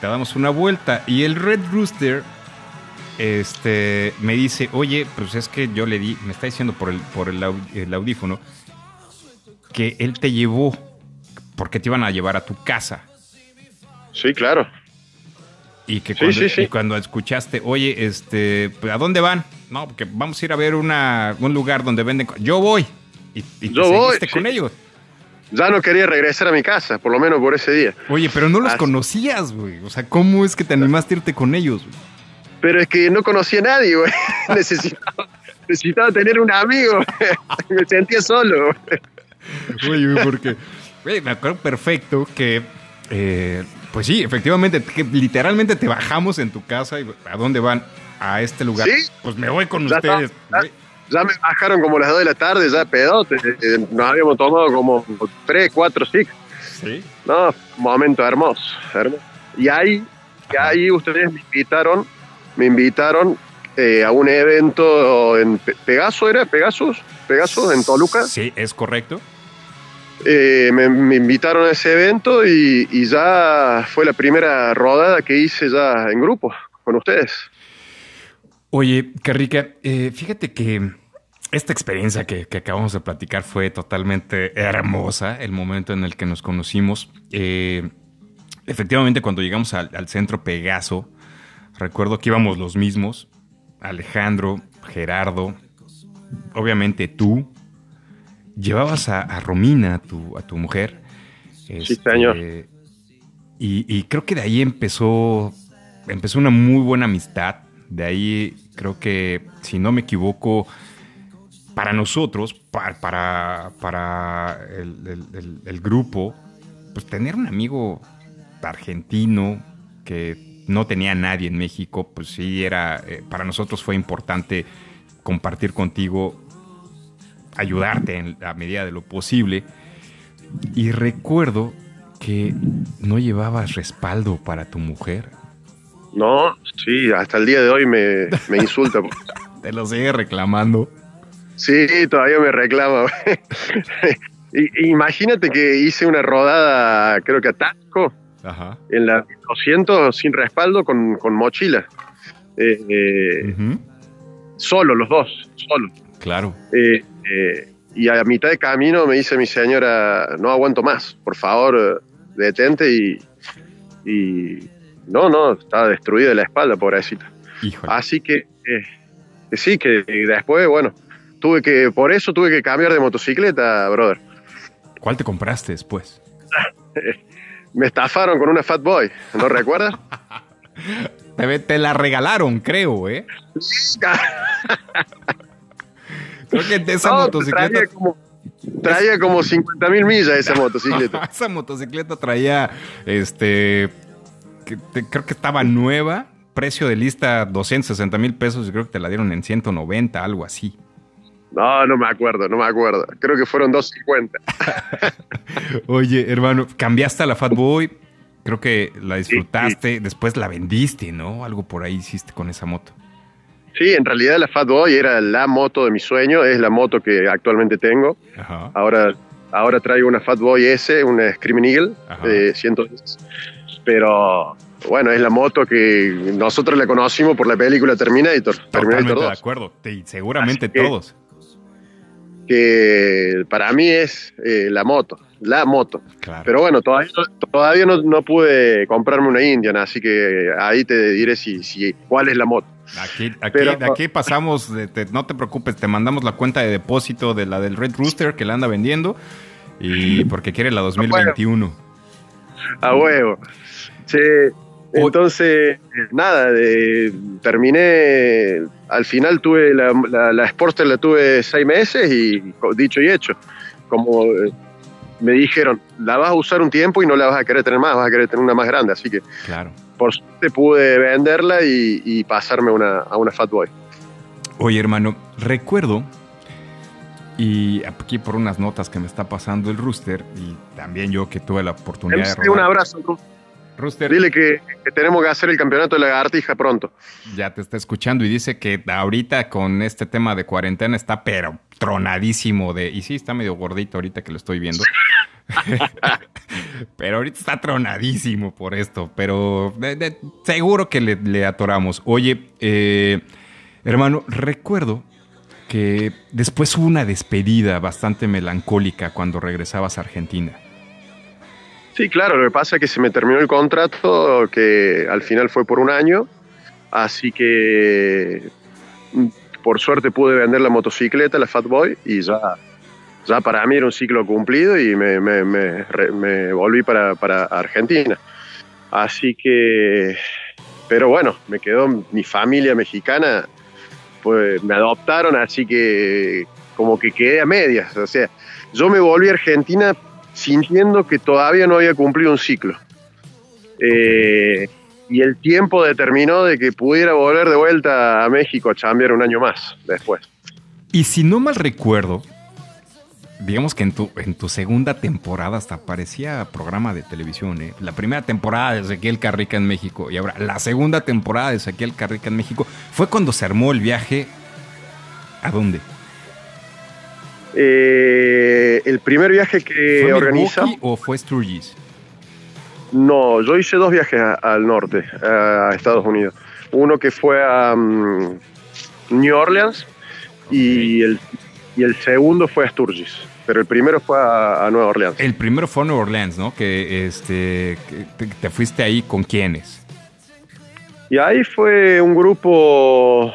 te damos una vuelta. Y el Red Rooster este, me dice, oye, pues es que yo le di, me está diciendo por el, por el audífono, que él te llevó, porque te iban a llevar a tu casa. Sí, claro. Y que cuando, sí, sí. y cuando escuchaste, oye, este, ¿a dónde van? No, porque vamos a ir a ver una, un lugar donde venden. Yo voy. Y, y te Yo voy, seguiste con ellos. Ya no quería regresar a mi casa, por lo menos por ese día. Oye, pero no los Así- conocías, güey. O sea, ¿cómo es que te animaste a irte con ellos? güey? Pero es que no conocía a nadie, güey. necesitaba, necesitaba tener un amigo. Me sentía solo. Oye, güey, porque güey, me acuerdo perfecto que, eh, pues sí, efectivamente, que literalmente te bajamos en tu casa y ¿a dónde van? A este lugar. ¿Sí? Pues me voy con Ya ustedes. está. Ya me bajaron como las 2 de la tarde, ya pedote. Eh, Nos habíamos tomado como 3, 4, 6. Sí. No, momento hermoso, hermoso. Y ahí, y ahí ustedes me invitaron, me invitaron eh, a un evento en Pe- Pegaso, ¿era? ¿Pegasus? ¿Pegasus en Toluca? Sí, es correcto. Eh, me, invitaron a ese evento y, ya fue la primera rodada que hice ya en grupo con ustedes. Oye, Carrica, eh, fíjate que esta experiencia que, acabamos de platicar fue totalmente hermosa, el momento en el que nos conocimos. Eh, efectivamente, cuando llegamos al centro Pegaso, recuerdo que íbamos los mismos, Alejandro, Gerardo, obviamente tú, llevabas a, a Romina, a tu, a tu mujer. Sí, señor. Y, y creo que de ahí empezó, empezó una muy buena amistad. De ahí creo que, si no me equivoco, para nosotros, para, para, para el, el- el- el grupo, pues tener un amigo argentino que no tenía nadie en México, pues sí era, eh, para nosotros fue importante compartir contigo, ayudarte en la medida de lo posible. Y recuerdo que no llevabas respaldo para tu mujer. No, sí, hasta el día de hoy me, me insulta. Te lo sigue reclamando. Sí, todavía me reclama. Imagínate que hice una rodada, creo que a Tasco, Ajá. en la 200 sin respaldo con, con mochila. Eh, eh, solo, los dos, solo. Claro. Eh, eh, y a mitad de camino me dice mi señora, no aguanto más, por favor, detente y, y no, no, estaba destruida la espalda, pobrecita. Híjole. Así que, eh, sí, que después, bueno, tuve que, por eso tuve que cambiar de motocicleta, brother. ¿Cuál te compraste después? Me estafaron con una Fat Boy, ¿no recuerdas? Te, te la regalaron, creo, ¿eh? Creo que de esa No, motocicleta. Traía como, traía como 50 mil millas esa motocicleta. esa motocicleta traía, este, que te- creo que estaba nueva, precio de lista 260 mil pesos y creo que te la dieron en 190, algo así. No, no me acuerdo, no me acuerdo. Creo que fueron 250. Oye, hermano, cambiaste a la Fat Boy, creo que la disfrutaste, después la vendiste, ¿no? Algo por ahí hiciste con esa moto. Sí, en realidad la Fat Boy era la moto de mi sueño, es la moto que actualmente tengo. Ajá. Ahora, ahora traigo una Fat Boy S, una Screaming Eagle de 110. Pero bueno, es la moto que nosotros la conocimos por la película Terminator, Totalmente Terminator de 2, acuerdo. Y seguramente que- todos. que para mí es eh, la moto, la moto. Claro. Pero bueno, todavía, todavía no, no pude comprarme una Indian, así que ahí te diré si, si cuál es la moto. Aquí, aquí, Pero- de aquí pasamos, de- te- no te preocupes, te mandamos la cuenta de depósito de la del Red Rooster que la anda vendiendo y porque quiere la 2021. A huevo. Sí, entonces, nada, de- terminé, al final tuve la, la, la Sportster la tuve seis meses y dicho y hecho, como eh, me dijeron, la vas a usar un tiempo y no la vas a querer tener más, vas a querer tener una más grande, así que Claro. Por suerte pude venderla y, y pasarme una, a una Fat Boy. Oye, hermano, recuerdo, y aquí por unas notas que me está pasando el Rooster, y también yo que tuve la oportunidad de Dale un rodar. abrazo. Rooster dile que, que tenemos que hacer el campeonato de lagartija pronto. ya te está escuchando y dice que ahorita con este tema de cuarentena está pero tronadísimo de... Y sí, está medio gordito ahorita que lo estoy viendo. pero ahorita está tronadísimo por esto, pero de- de- seguro que le, le atoramos. Oye, eh, hermano, recuerdo que después hubo una despedida bastante melancólica cuando regresabas a Argentina. Sí, claro, lo que pasa es que se me terminó el contrato, que al final fue por un año, así que mm, por suerte pude vender la motocicleta, la Fat Boy, y ya, ya para mí era un ciclo cumplido y me, me- me me volví para, para Argentina. Así que, pero bueno, me quedó mi familia mexicana, pues me adoptaron, así que como que quedé a medias, o sea, yo me volví a Argentina sintiendo que todavía no había cumplido un ciclo. Eh, y el tiempo determinó de que pudiera volver de vuelta a México a chambear un año más después. Y si no mal recuerdo, digamos que en tu, en tu segunda temporada hasta parecía programa de televisión, ¿eh? La primera temporada de Ezequiel Carrica en México y ahora la segunda temporada de Ezequiel Carrica en México fue cuando se armó el viaje. ¿A dónde? Eh, el primer viaje que ¿Fue organizamos. Milwaukee o fue Sturgis? No, yo hice dos viajes a- al norte, a Estados Unidos. Uno que fue a mm, New Orleans y el, y el segundo fue a Sturgis. Pero el primero fue a, a Nueva Orleans. El primero fue a Nueva Orleans, ¿no? Que este que te, te fuiste ahí con quiénes. Y ahí fue un grupo.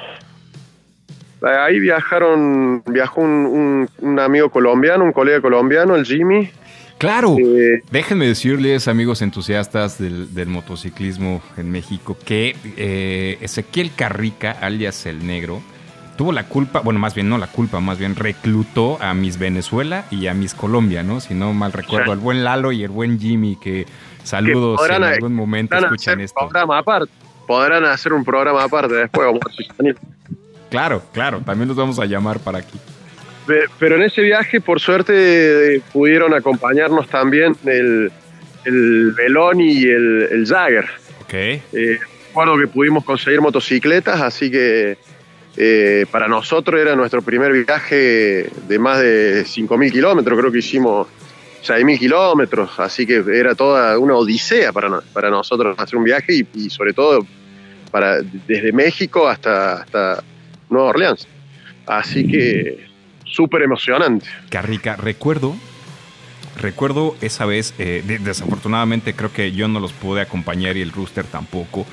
Ahí viajaron, viajó un, un- un amigo colombiano, un colega colombiano, el Jimmy. Claro. Eh, Déjenme decirles, amigos entusiastas del, del motociclismo en México, que eh, Ezequiel Carrica, alias El Negro, tuvo la culpa, bueno, más bien no la culpa, más bien reclutó a Miss Venezuela y a Miss Colombia, ¿no? Si no mal recuerdo, al buen Lalo y el buen Jimmy, que saludos Que podrán si en algún momento podrán escuchan hacer esto. un programa aparte. Podrán hacer un programa aparte después. como- Claro, claro, también los vamos a llamar para aquí. Pe- Pero en ese viaje, por suerte, eh, pudieron acompañarnos también el, el Beloni y el, el Jagger. Ok. Eh, recuerdo que pudimos conseguir motocicletas, así que eh, para nosotros era nuestro primer viaje de más de 5.000 kilómetros, creo que hicimos 6.000 kilómetros, así que era toda una odisea para, para nosotros hacer un viaje y, y sobre todo para, desde México hasta, hasta Nueva Orleans. Así que súper emocionante. Carrica, recuerdo, recuerdo esa vez, eh, de- desafortunadamente creo que yo no los pude acompañar y el Rooster tampoco,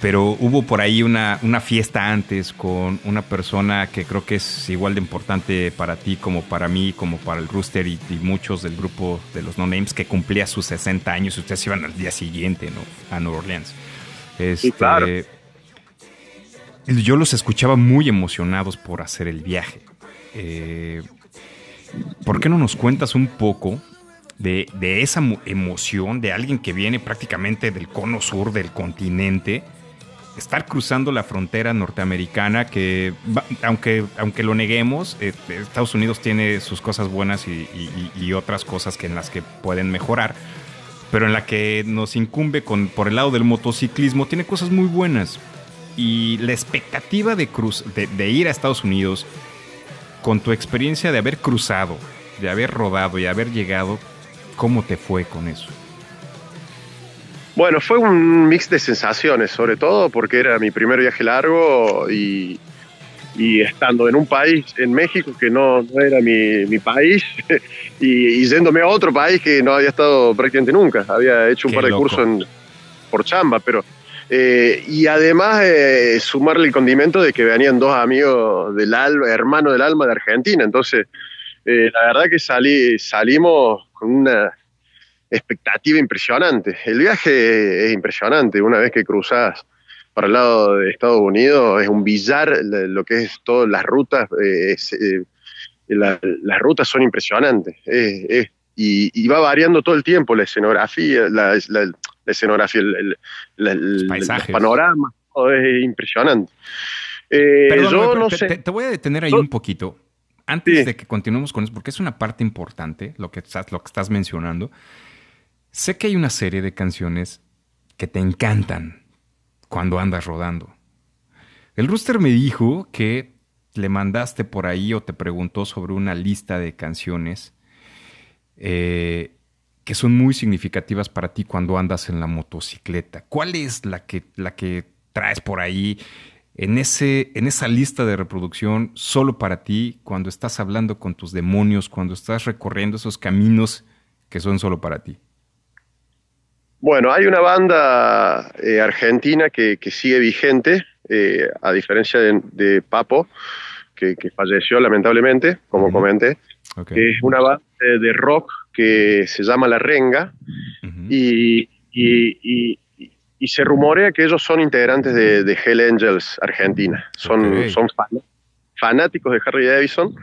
pero hubo por ahí una, una fiesta antes con una persona que creo que es igual de importante para ti como para mí, como para el Rooster y, y muchos del grupo de los No Names que cumplía sus 60 años y ustedes iban al día siguiente ¿no? a Nueva Orleans. Este, claro. Yo los escuchaba muy emocionados por hacer el viaje. Eh, ¿Por qué no nos cuentas un poco de, esa mo- emoción de alguien que viene prácticamente del cono sur del continente? Estar cruzando la frontera norteamericana que, aunque, aunque lo neguemos, eh, Estados Unidos tiene sus cosas buenas y, y- y otras cosas que en las que pueden mejorar, pero en la que nos incumbe con, por el lado del motociclismo, tiene cosas muy buenas. Y la expectativa de, cruz, de, de ir a Estados Unidos, con tu experiencia de haber cruzado, de haber rodado y haber llegado, ¿cómo te fue con eso? Bueno, fue un mix de sensaciones, sobre todo porque era mi primer viaje largo y, y estando en un país, en México, que no, no era mi, mi país, y, y yéndome a otro país que no había estado prácticamente nunca. Había hecho un Qué par de loco. cursos en- por chamba, pero... eh, y además eh, sumarle el condimento de que venían dos amigos del alma, hermano del alma de Argentina. Entonces, eh, la verdad que salí, salimos con una expectativa impresionante. El viaje es impresionante. Una vez que cruzas para el lado de Estados Unidos, es un billar, la- lo que es todas las rutas, las rutas son impresionantes. Es- es- y, va variando todo el tiempo la escenografía, la- la escenografía, el, el- el- panoramas, todo es impresionante. Eh, Perdóname, yo no te, sé. te- te voy a detener ahí Yo- un poquito. Antes Sí. de que continuemos con eso, porque es una parte importante lo que, estás, lo que estás mencionando. Sé que hay una serie de canciones que te encantan cuando andas rodando. El Rooster me dijo que le mandaste por ahí o te preguntó sobre una lista de canciones eh, que son muy significativas para ti cuando andas en la motocicleta. ¿Cuál es la que, la que traes por ahí en, ese, en esa lista de reproducción solo para ti cuando estás hablando con tus demonios, cuando estás recorriendo esos caminos que son solo para ti? Bueno, hay una banda eh, argentina que, que sigue vigente, eh, a diferencia de, de Papo, que, que falleció lamentablemente, como comenté, Ok. que es una banda de rock que se llama La Renga y, y- y- y se rumorea que ellos son integrantes de, de Hell Angels Argentina. Son, son fan- fanáticos de Harry Davidson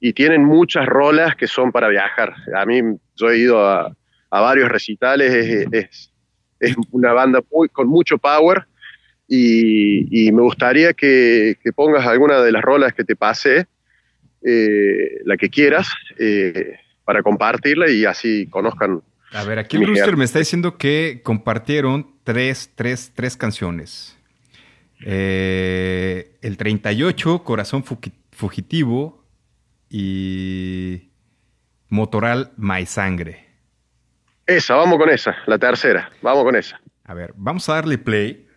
y tienen muchas rolas que son para viajar. A mí, yo he ido a, a varios recitales, es, es- es una banda muy- con mucho power y, y me gustaría que, que pongas alguna de las rolas que te pasé, eh, la que quieras, eh, para compartirla y así conozcan. A ver, aquí el Rooster me está diciendo que compartieron tres, tres, tres canciones. Eh, el 38, Corazón Fugi- Fugitivo. y Motoral My Sangre. Esa, vamos con esa, la tercera, vamos con esa. A ver, vamos a darle play.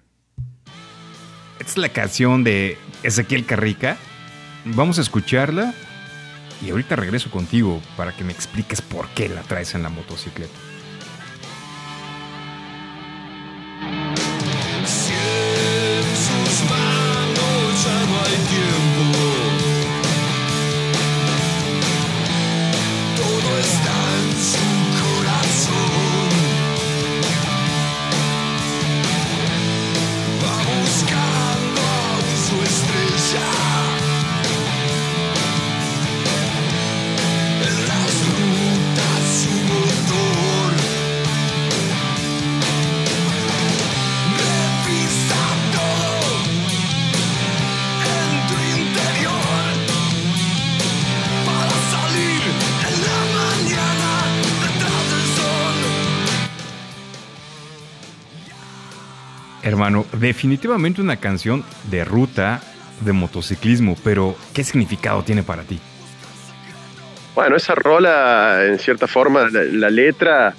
Esta es la canción de Ezequiel Carrica. Vamos a escucharla y ahorita regreso contigo para que me expliques por qué la traes en la motocicleta. Definitivamente una canción de ruta de motociclismo, pero ¿qué significado tiene para ti? Bueno, esa rola, en cierta forma, la, letra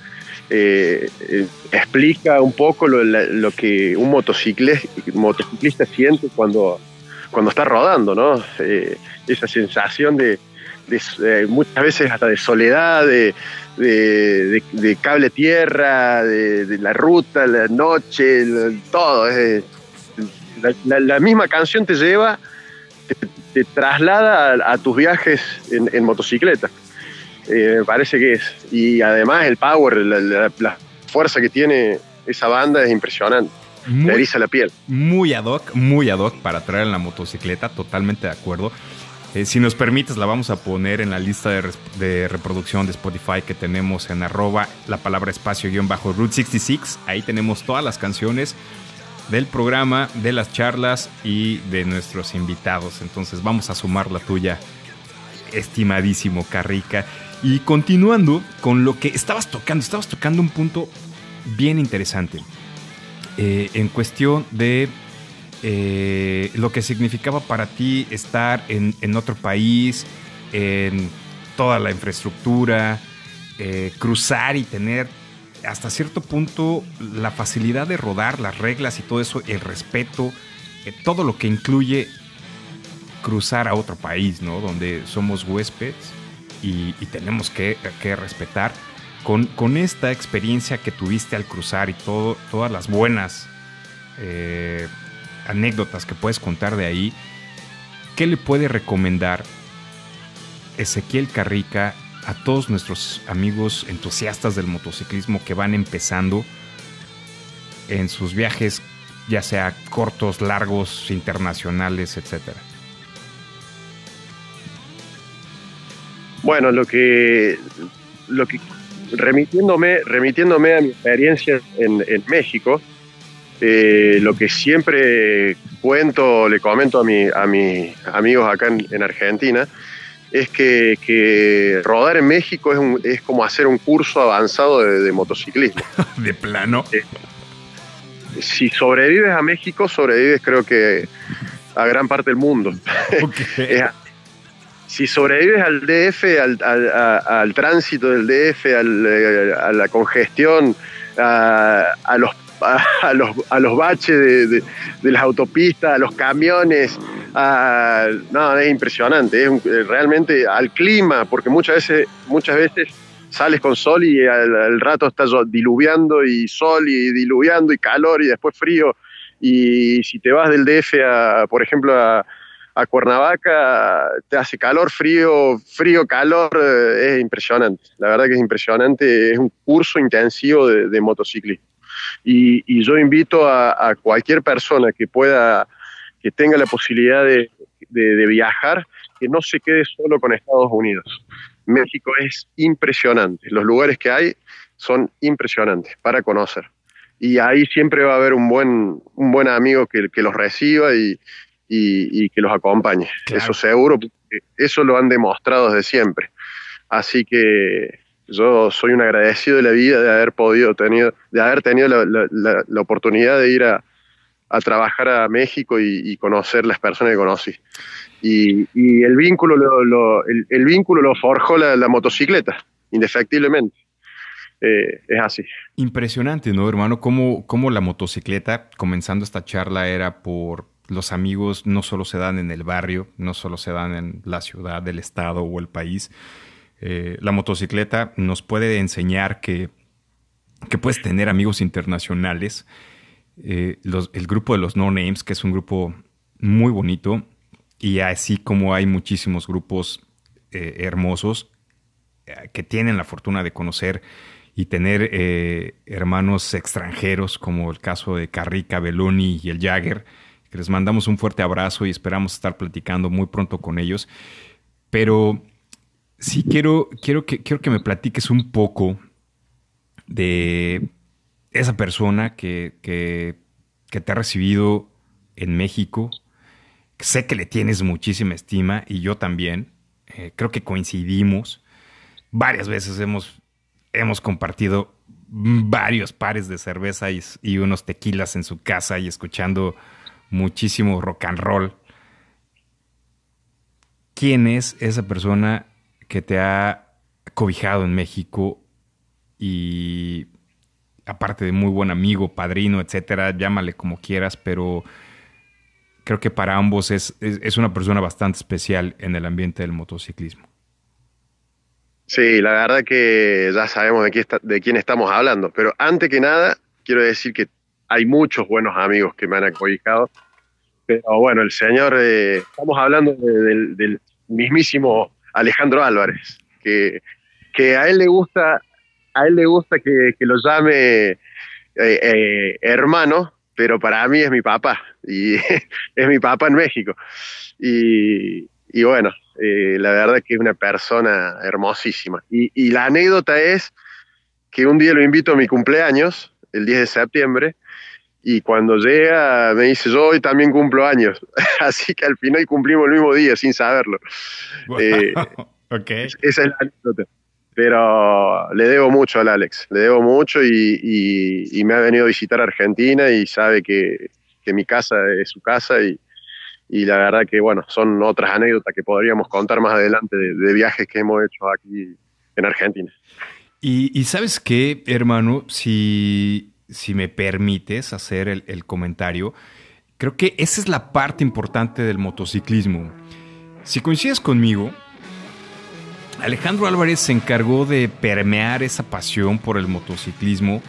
eh, eh, explica un poco lo, que un motociclista, siente cuando, cuando está rodando, ¿no? Eh, esa sensación de, de- muchas veces hasta de soledad, de, de- cable tierra, de, de la ruta, la noche, todo. es- la, la- la misma canción te lleva te, te traslada a, a tus viajes en, en motocicleta. Eh, me parece que es. Y además el power, la, fuerza que tiene esa banda es impresionante. Te Muy, eriza la piel. muy ad hoc, muy ad hoc para traer en la motocicleta, totalmente de acuerdo. Eh, si nos permites, la vamos a poner en la lista de, reproducción de Spotify que tenemos en arroba la palabra espacio guion bajo Route 66. Ahí tenemos todas las canciones del programa, de las charlas y de nuestros invitados. Entonces vamos a sumar la tuya, estimadísimo Carrica. Y continuando con lo que estabas tocando, estabas tocando un punto bien interesante eh, en cuestión de eh, lo que significaba para ti estar en, en otro país, en toda la infraestructura, eh, cruzar y tener hasta cierto punto la facilidad de rodar, las reglas y todo eso, el respeto, eh, todo lo que incluye cruzar a otro país, ¿no? Donde somos huéspedes y, y tenemos que, que respetar. Con, con esta experiencia que tuviste al cruzar y todo, todas las buenas eh, anécdotas que puedes contar de ahí, ¿qué le puede recomendar Ezequiel Carrica a todos nuestros amigos entusiastas del motociclismo que van empezando en sus viajes, ya sea cortos, largos, internacionales, etcétera? Bueno, lo que, lo que remitiéndome, remitiéndome a mi experiencia en, en México, eh, lo que siempre cuento, le comento a, mi, a mis amigos acá en, en Argentina, es que, que rodar en México es, un- es como hacer un curso avanzado de, de motociclismo. De plano. Si sobrevives a México, sobrevives creo que a gran parte del mundo. Si sobrevives al DF, al, al- a- al tránsito del DF, al, eh, a la congestión, a, a los, a, los, a los baches de, de- las autopistas, a los camiones, a- no, es impresionante, es un- eh, realmente al clima, porque muchas veces, muchas veces sales con sol y al, rato está yo- diluviando y sol y diluviando y calor y después frío. Y si te vas del DF, a, por ejemplo, a, a Cuernavaca, te hace calor, frío, frío, calor, eh, es impresionante. La verdad que es impresionante, es un curso intensivo de, de motociclismo. Y, y yo invito a, a cualquier persona que pueda, que tenga la posibilidad de, de- de viajar, que no se quede solo con Estados Unidos. México es impresionante, los lugares que hay son impresionantes para conocer. Y ahí siempre va a haber un buen, un buen amigo que, que los reciba y, y- y que los acompañe. Claro. Eso seguro, porque eso lo han demostrado desde siempre. Así que yo soy un agradecido de la vida de haber podido tenido, de haber tenido la, la- la- la oportunidad de ir a, a trabajar a México y, y conocer las personas que conocí. Y, y el vínculo lo, lo- el, el vínculo lo forjó la, la motocicleta, indefectiblemente. Eh, es así. Impresionante, ¿no, hermano? Cómo, cómo la motocicleta, comenzando esta charla, era por los amigos, no solo se dan en el barrio, no solo se dan en la ciudad, el estado o el país. Eh, la motocicleta nos puede enseñar que, que puedes tener amigos internacionales. Eh, el grupo de los No Names, que es un grupo muy bonito, y así como hay muchísimos grupos eh, hermosos que tienen la fortuna de conocer y tener hermanos extranjeros, como el caso de Carrica, Belloni y el Jagger, que les mandamos un fuerte abrazo y esperamos estar platicando muy pronto con ellos. Pero sí quiero, quiero, que, quiero que me platiques un poco de esa persona que, que, te ha recibido en México. Sé que le tienes muchísima estima y yo también. Eh, creo que coincidimos. Varias veces hemos, hemos compartido varios pares de cerveza y, y unos tequilas en su casa y escuchando muchísimo rock and roll. ¿Quién es esa persona que te ha cobijado en México y aparte de muy buen amigo, padrino, etcétera, llámale como quieras, pero creo que para ambos es, es, una persona bastante especial en el ambiente del motociclismo. Sí, la verdad que ya sabemos de, quién estamos hablando, pero antes que nada, quiero decir que hay muchos buenos amigos que me han acobijado, pero bueno, el señor, eh, estamos hablando de- del, del mismísimo Alejandro Álvarez, que, que a él le gusta, a él le gusta que, que lo llame eh, eh, hermano, pero para mí es mi papá, y es mi papá en México. Y, y bueno, eh, la verdad que es una persona hermosísima. Y, y la anécdota es que un día lo invito a mi cumpleaños, el 10 de septiembre, y cuando llega me dice, yo hoy también cumplo años. Así que al final cumplimos el mismo día sin saberlo. Eh, ok. esa es la anécdota. Pero le debo mucho al Alex, le debo mucho y, y- y me ha venido a visitar a Argentina y sabe que, que mi casa es su casa y, y la verdad que, bueno, son otras anécdotas que podríamos contar más adelante de, de viajes que hemos hecho aquí en Argentina. Y, y sabes qué, hermano, si, si me permites hacer el, comentario, creo que esa es la parte importante del motociclismo. Si coincides conmigo, Alejandro Álvarez se encargó de permear esa pasión por el motociclismo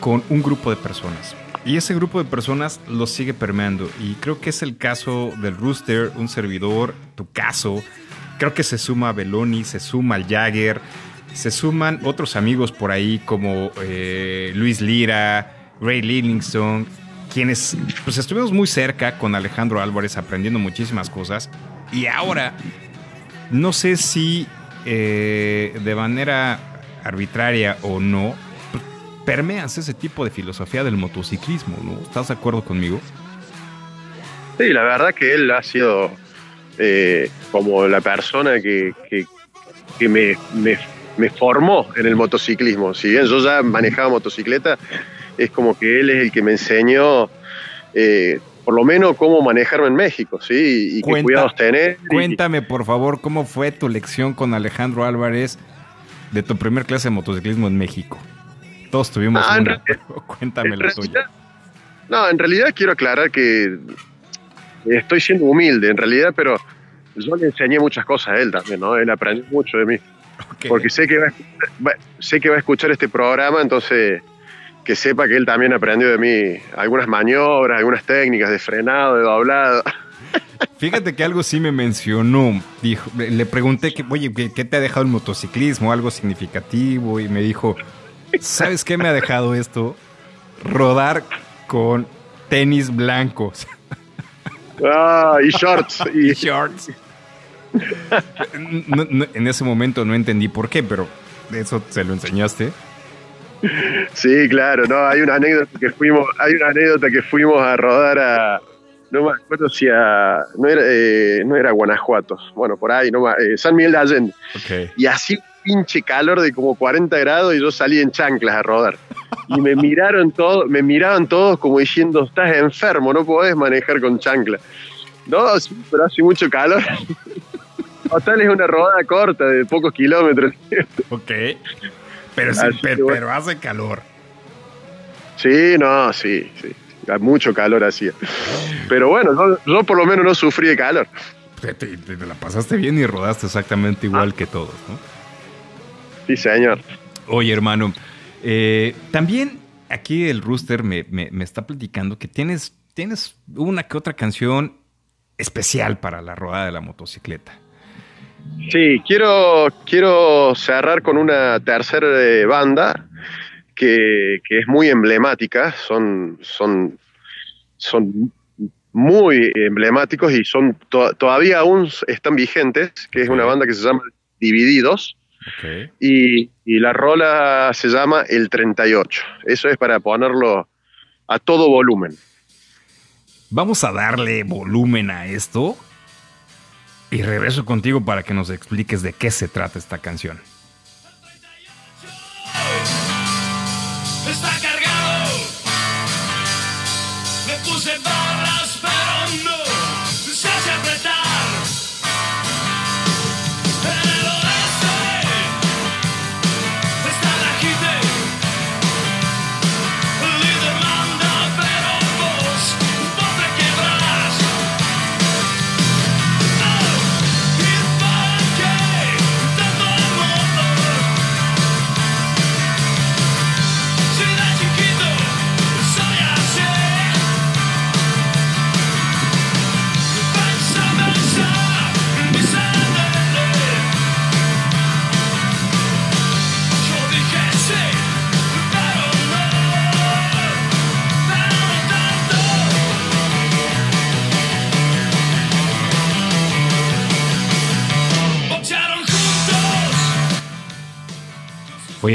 con un grupo de personas. Y ese grupo de personas lo sigue permeando. Y creo que es el caso del Rooster, un servidor, tu caso. Creo que se suma a Beloni, se suma al Jagger, se suman otros amigos por ahí como eh, Luis Lira, Ray Livingston, quienes pues estuvimos muy cerca con Alejandro Álvarez aprendiendo muchísimas cosas. Y ahora no sé si eh, de manera arbitraria o no, permeas ese tipo de filosofía del motociclismo, ¿no? ¿Estás de acuerdo conmigo? Sí, la verdad que él ha sido eh, como la persona que, que- me- me formó en el motociclismo. Si bien yo ya manejaba motocicleta, es como que él es el que me enseñó, eh, por lo menos, cómo manejarme en México, ¿sí? Y qué cuidados tener. Cuéntame, por favor, cómo fue tu lección con Alejandro Álvarez de tu primer clase de motociclismo en México. Todos tuvimos Ah, una, realidad- cuéntame la tuya. No, en realidad quiero aclarar que estoy siendo humilde, en realidad, pero yo le enseñé muchas cosas a él también, ¿no? Él aprendió mucho de mí. Porque sé que va a escuchar, va- sé que va a escuchar este programa, entonces que sepa que él también aprendió de mí algunas maniobras, algunas técnicas de frenado, de doblado. Fíjate que algo sí me mencionó. Dijo, le pregunté que, oye, ¿qué, qué te ha dejado el motociclismo? Algo significativo. Y me dijo, ¿sabes qué me ha dejado esto? Rodar con tenis blancos Ah, y shorts. y Y, shorts. No- no- en ese momento no entendí por qué, pero eso se lo enseñaste. sí, claro, no, hay una anécdota que fuimos, hay una anécdota que fuimos a rodar a no me acuerdo si a no era, eh, no era Guanajuato, bueno, por ahí, no, eh, San Miguel de Allende. Ok. Y así pinche calor de como 40 grados y yo salí en chanclas a rodar. Y me miraron todos, me miraban todos como diciendo, estás enfermo, no podés manejar con chanclas. No, sí, pero hace mucho calor. Total es una rodada corta de pocos kilómetros. Ok. Pero, sí, pero, que bueno. pero hace calor. Sí, no, sí, sí. Mucho calor hacía. Pero bueno, yo, yo por lo menos no sufrí de calor. Te, te- te la pasaste bien y rodaste exactamente igual que todos, ¿no? Sí, señor. Oye, hermano, eh, también aquí el Rooster me, me- me está platicando que tienes, tienes una que otra canción especial para la rodada de la motocicleta. Sí, quiero, quiero cerrar con una tercera eh, banda que, que es muy emblemática. Son, son, son muy emblemáticos y son to- todavía aún están vigentes, que es una banda que se llama Divididos. Y la rola se llama El 38. Eso es para ponerlo a todo volumen. Vamos a darle volumen a esto y regreso contigo para que nos expliques de qué se trata esta canción.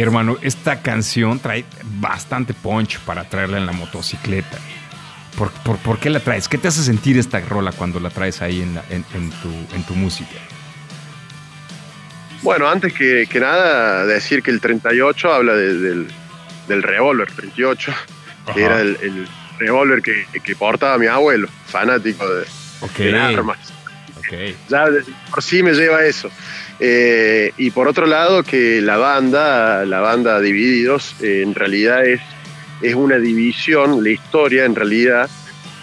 Hermano, esta canción trae bastante punch para traerla en la motocicleta. ¿Por, por, por qué la traes? ¿Qué te hace sentir esta rola cuando la traes ahí en, la- en- en tu, en tu música? Bueno, antes que, que nada, decir que el 38 habla de- del, del revólver 38, Ajá. que era el, el revólver que, que portaba mi abuelo, fanático de, Ok. de armas. Ok. Ya de- por sí me lleva eso. Eh, y por otro lado, que la banda, la banda Divididos, eh, en realidad es, es una división, la historia en realidad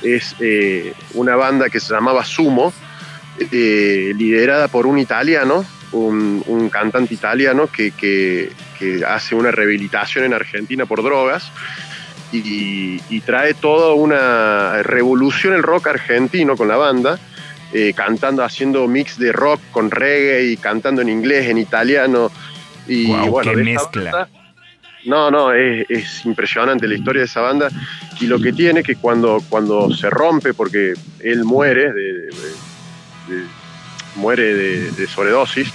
es eh, una banda que se llamaba Sumo, liderada por un italiano, un, cantante italiano que, hace una rehabilitación en Argentina por drogas y, y trae toda una revolución el rock argentino con la banda, eh, cantando, haciendo mix de rock con reggae y cantando en inglés, en italiano. Y Guau, bueno, qué mezcla. banda- no, no, es, es impresionante la historia de esa banda y lo que tiene que cuando, cuando se rompe, porque él muere, de, de- de- muere de, de sobredosis,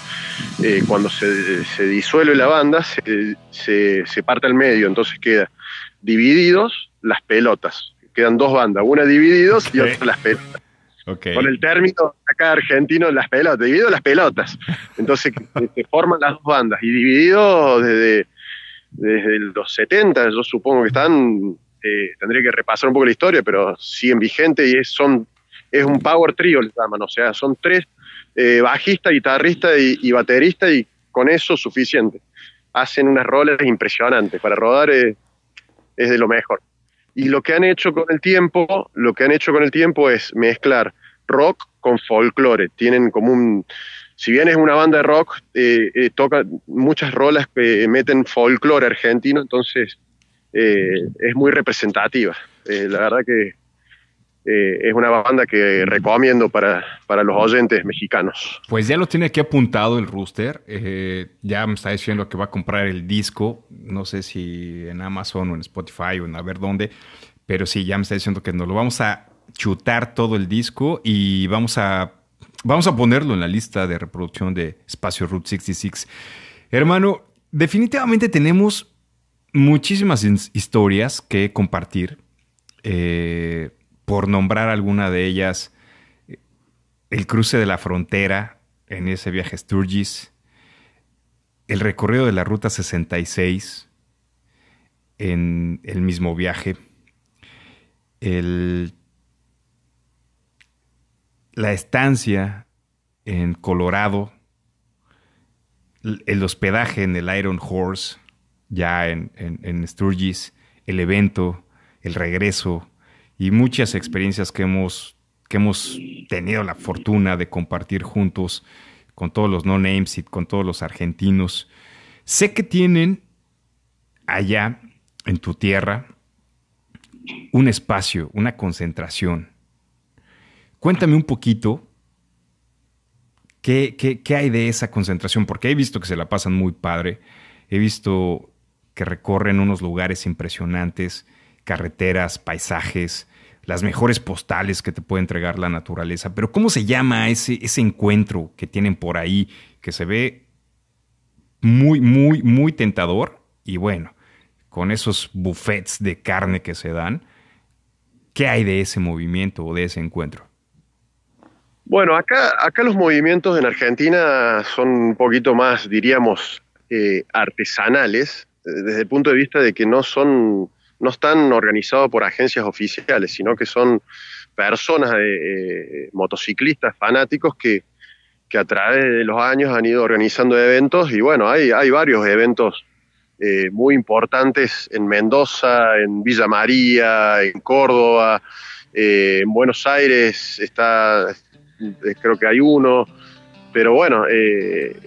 eh, cuando se, se disuelve la banda, se, se, se parte al medio, entonces queda divididos las pelotas. Quedan dos bandas, una divididos y otra las pelotas. Con el término acá argentino, las pelotas, dividido las pelotas. Entonces se forman las dos bandas y divididos desde, desde los 70, yo supongo que están, eh, tendría que repasar un poco la historia, pero siguen vigentes y es, son, es un power trio, les llaman, o sea, son tres, eh, bajista, guitarrista y, y baterista y con eso suficiente. Hacen unas roles impresionantes, para rodar eh, es de lo mejor. Y lo que han hecho con el tiempo, lo que han hecho con el tiempo es mezclar rock con folclore. Tienen como un, si bien es una banda de rock, eh, eh, toca muchas rolas que meten folclore argentino, entonces eh, es muy representativa. Eh, la verdad que eh, es una banda que recomiendo para, para los oyentes mexicanos. Pues ya lo tiene aquí apuntado el rooster. Eh, ya me está diciendo que va a comprar el disco. No sé si en Amazon o en Spotify o en a ver dónde. Pero sí, ya me está diciendo que nos lo vamos a chutar todo el disco y vamos a, vamos a ponerlo en la lista de reproducción de Espacio Route 66. Hermano, definitivamente tenemos muchísimas historias que compartir. Eh, por nombrar alguna de ellas, el cruce de la frontera en ese viaje Sturgis, el recorrido de la Ruta 66 en el mismo viaje, el, la estancia en Colorado, el hospedaje en el Iron Horse, ya en, en Sturgis, el evento, el regreso y muchas experiencias que hemos, que hemos tenido la fortuna de compartir juntos con todos los no-names con todos los argentinos. Sé que tienen allá en tu tierra un espacio, una concentración. Cuéntame un poquito qué, qué- qué hay de esa concentración, porque he visto que se la pasan muy padre, he visto que recorren unos lugares impresionantes, carreteras, paisajes, las mejores postales que te puede entregar la naturaleza, pero ¿cómo se llama ese, ese encuentro que tienen por ahí, que se ve muy, muy, muy tentador? Y bueno, con esos buffets de carne que se dan, ¿qué hay de ese movimiento o de ese encuentro? Bueno, acá, acá los movimientos en Argentina son un poquito más, diríamos, eh, artesanales, eh, desde el punto de vista de que no son, no están organizados por agencias oficiales, sino que son personas, de, eh, motociclistas fanáticos que, que a través de los años han ido organizando eventos y bueno, hay, hay varios eventos eh, muy importantes en Mendoza, en Villa María, en Córdoba, eh, en Buenos Aires está, eh, creo que hay uno, pero bueno,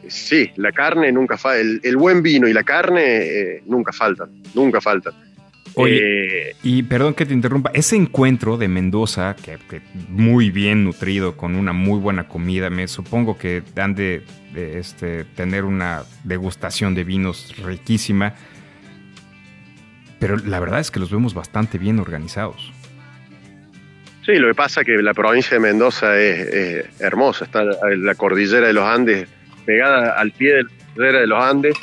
sí, la carne nunca falta, el, el buen vino y la carne nunca faltan, nunca faltan. Oye, Eh, y perdón que te interrumpa, ese encuentro de Mendoza, que, que muy bien nutrido, con una muy buena comida, me supongo que han de, de, este, tener una degustación de vinos riquísima, pero la verdad es que los vemos bastante bien organizados. Sí, lo que pasa es que la provincia de Mendoza es, es hermosa, está la, la cordillera de los Andes pegada al pie de la cordillera de los Andes.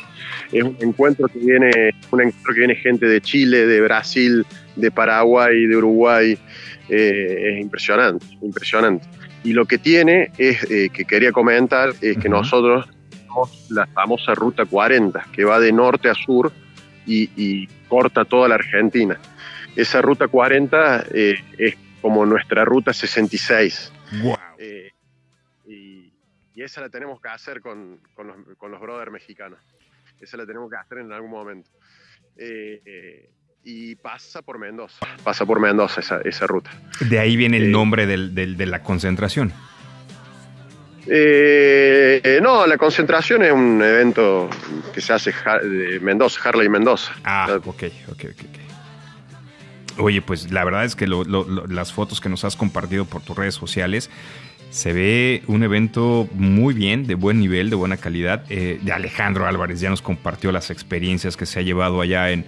Es un encuentro que viene, un encuentro que viene gente de Chile, de Brasil, de Paraguay, de Uruguay. Eh, es impresionante, impresionante. Y lo que tiene es eh, que quería comentar es que Ujú. nosotros tenemos la famosa ruta 40 que va de norte a sur y, y corta toda la Argentina. Esa ruta 40 eh, es como nuestra ruta 66. ¡Wow! Eh, y, y esa la tenemos que hacer con, con los, con los brothers mexicanos. Esa la tenemos que hacer en algún momento. Eh, eh, y pasa por Mendoza. Pasa por Mendoza esa, esa ruta. De ahí viene el Eh, nombre del- del- de la concentración. Eh, no, la concentración es un evento que se hace de Mendoza, Harley Mendoza. Ah, ok, ok, ok. ok. Oye, pues la verdad es que lo- lo- lo- las fotos que nos has compartido por tus redes sociales se ve un evento muy bien, de buen nivel, de buena calidad. Eh, de Alejandro Álvarez ya nos compartió las experiencias que se ha llevado allá en,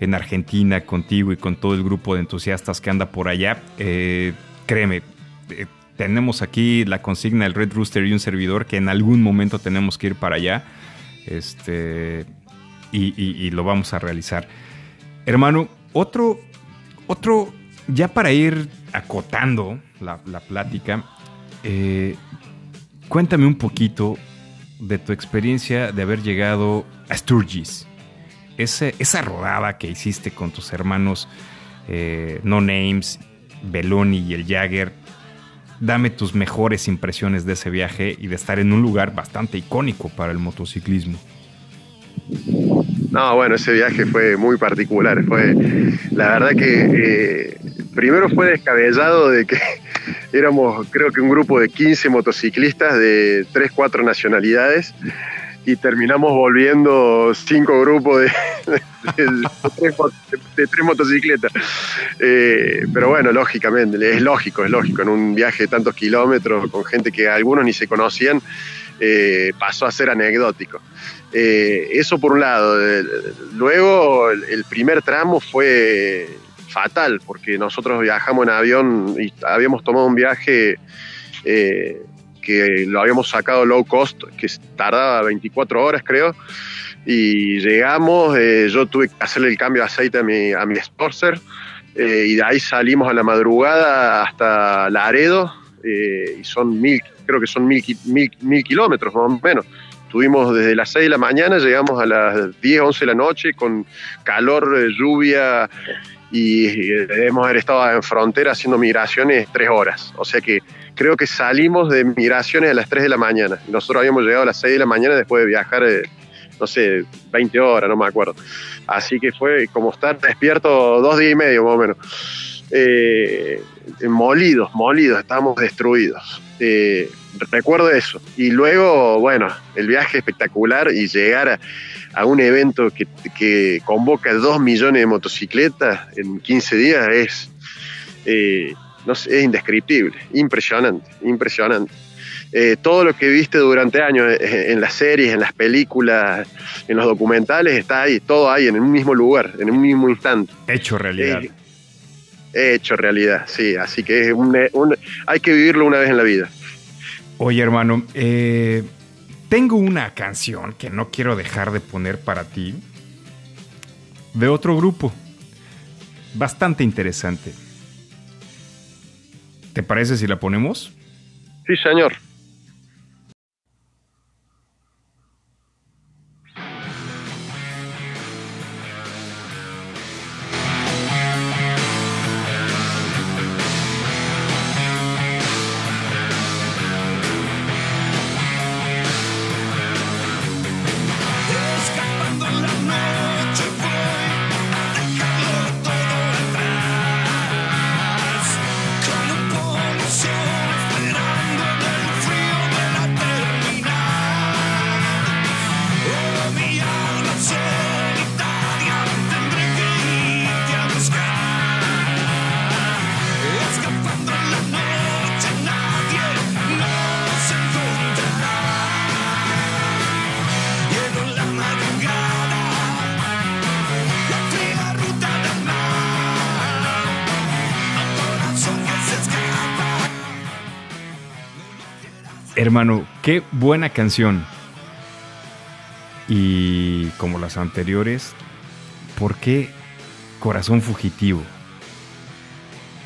en Argentina contigo y con todo el grupo de entusiastas que anda por allá. Eh, créeme, eh, tenemos aquí la consigna del Red Rooster y un servidor que en algún momento tenemos que ir para allá. Este, y, y- lo vamos a realizar. Hermano, otro, otro, ya para ir acotando la, la plática, eh, cuéntame un poquito de tu experiencia de haber llegado a Sturgis. Esa rodada que hiciste con tus hermanos eh, No Names, Beloni y el Jagger. Dame tus mejores impresiones de ese viaje y de estar en un lugar bastante icónico para el motociclismo. No, bueno, ese viaje fue muy particular. Fue, la verdad que eh, primero fue descabellado de que éramos, creo que un grupo de 15 motociclistas de 3, 4 nacionalidades y terminamos volviendo cinco grupos de, de- tres, motocicletas. Eh, pero bueno, lógicamente, es lógico, es lógico. En un viaje de tantos kilómetros con gente que algunos ni se conocían, eh, pasó a ser anecdótico. Eh, eso por un lado. Luego, el primer tramo fue fatal, porque nosotros viajamos en avión y habíamos tomado un viaje eh, que lo habíamos sacado low cost, que tardaba 24 horas, creo. Y llegamos, eh, yo tuve que hacerle el cambio de aceite a mi, a mi Sportster, eh, y de ahí salimos a la madrugada hasta Laredo, y son mil, creo que son mil, mil, mil kilómetros más o menos Estuvimos desde las 6 de la mañana, llegamos a las 10, 11 de la noche con calor, lluvia y debemos haber estado en frontera haciendo migraciones tres horas. O sea que creo que salimos de migraciones a las 3 de la mañana. Nosotros habíamos llegado a las 6 de la mañana después de viajar, eh, no sé, 20 horas, no me acuerdo. Así que fue como estar despierto dos días y medio más o menos. Eh, molidos, molidos, estábamos destruidos. Eh, recuerdo eso. Y luego, bueno, el viaje espectacular y llegar a, a un evento que, que convoca dos millones de motocicletas en 15 días es, eh, no sé, es indescriptible, impresionante, impresionante. Eh, todo lo que viste durante años eh, en las series, en las películas, en los documentales, está ahí, todo ahí, en un mismo lugar, en un mismo instante. Hecho realidad. Eh, hecho realidad, sí. Así que es un, un- hay que vivirlo una vez en la vida. Oye, hermano, eh, tengo una canción que no quiero dejar de poner para ti de otro grupo. Bastante interesante. ¿Te parece si la ponemos? Sí, señor. Hermano, qué buena canción. Y como las anteriores, ¿por qué Corazón Fugitivo?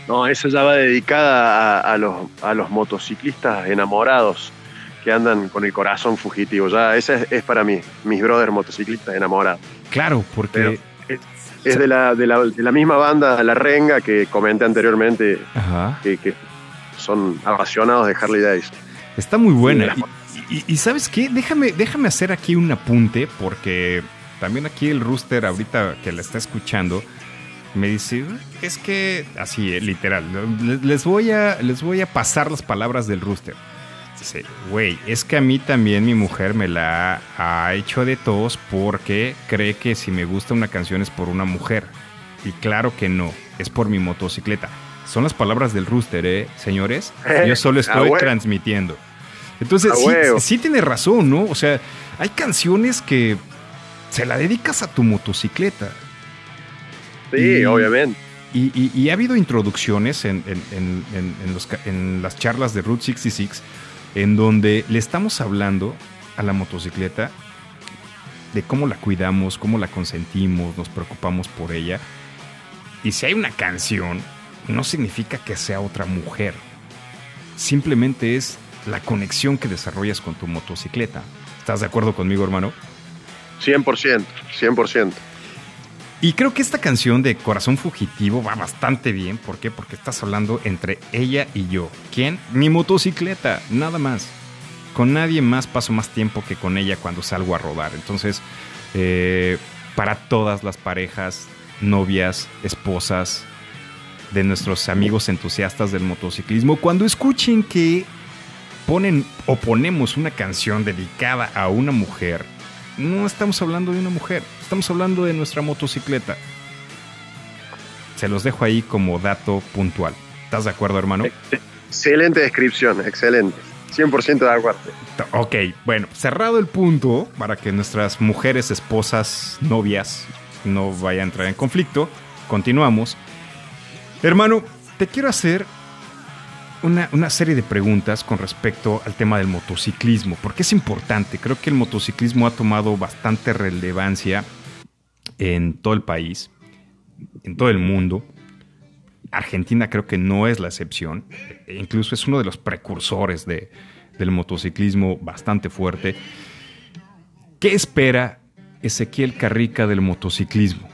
No, esa ya va dedicada a, a los, a los motociclistas enamorados que andan con el corazón fugitivo. Ya, esa es, es para mí, mis brothers motociclistas enamorados. Claro, porque... Pero es, es de, la, de, la, de la misma banda La Renga que comenté anteriormente, Ajá. que, que son apasionados de Harley Davidson. Está muy buena. Y, y- y ¿sabes qué? Déjame, déjame hacer aquí un apunte porque también aquí el rooster ahorita que la está escuchando me dice, es que así, eh, literal, le- les voy, a, les voy a pasar las palabras del rooster. Dice, güey, es que a mí también mi mujer me la ha hecho de tos porque cree que si me gusta una canción es por una mujer. Y claro que no, es por mi motocicleta. Son las palabras del rooster, ¿eh, señores? Yo solo A estoy transmitiendo. Entonces, A sí, sí tiene razón, ¿no? O sea, hay canciones que se la dedicas a tu motocicleta. Sí, Y- obviamente. Y, y- y ha habido introducciones en, en- en- en- en los ca- en las charlas de Route 66 en donde le estamos hablando a la motocicleta de cómo la cuidamos, cómo la consentimos, nos preocupamos por ella. Y si hay una canción, no significa que sea otra mujer. Simplemente es la conexión que desarrollas con tu motocicleta. ¿Estás de acuerdo conmigo, hermano? 100%, 100%. Y creo que esta canción de Corazón Fugitivo va bastante bien. ¿Por qué? Porque estás hablando entre ella y yo. ¿Quién? Mi motocicleta, nada más. Con nadie más paso más tiempo que con ella cuando salgo a rodar. Entonces, eh, para todas las parejas, novias, esposas de nuestros amigos entusiastas del motociclismo, cuando escuchen que ponen o ponemos una canción dedicada a una mujer, no estamos hablando de una mujer, estamos hablando de nuestra motocicleta. Se los dejo ahí como dato puntual. ¿Estás de acuerdo, hermano? Excelente descripción, excelente. 100% de acuerdo. Ok, bueno, cerrado el punto para que nuestras mujeres, esposas, novias no vayan a entrar en conflicto, continuamos. Hermano, te quiero hacer una, serie de preguntas con respecto al tema del motociclismo, porque es importante. Creo que el motociclismo ha tomado bastante relevancia en todo el país, en todo el mundo. Argentina creo que no es la excepción. E incluso es uno de los precursores de, del motociclismo bastante fuerte. ¿Qué espera Ezequiel Carrica del motociclismo?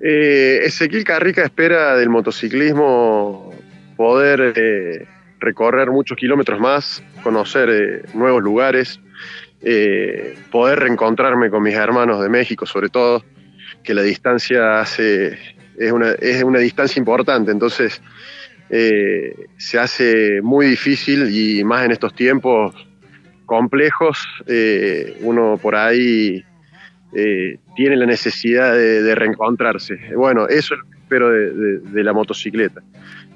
Eh, Ezequiel Carrica espera del motociclismo poder eh, recorrer muchos kilómetros más, conocer eh, nuevos lugares, eh, poder reencontrarme con mis hermanos de México, sobre todo, que la distancia hace, es, una, distancia importante, entonces se hace muy difícil y más en estos tiempos complejos, uno por ahí eh, tiene la necesidad de, reencontrarse. Bueno, eso es lo que espero de, la motocicleta,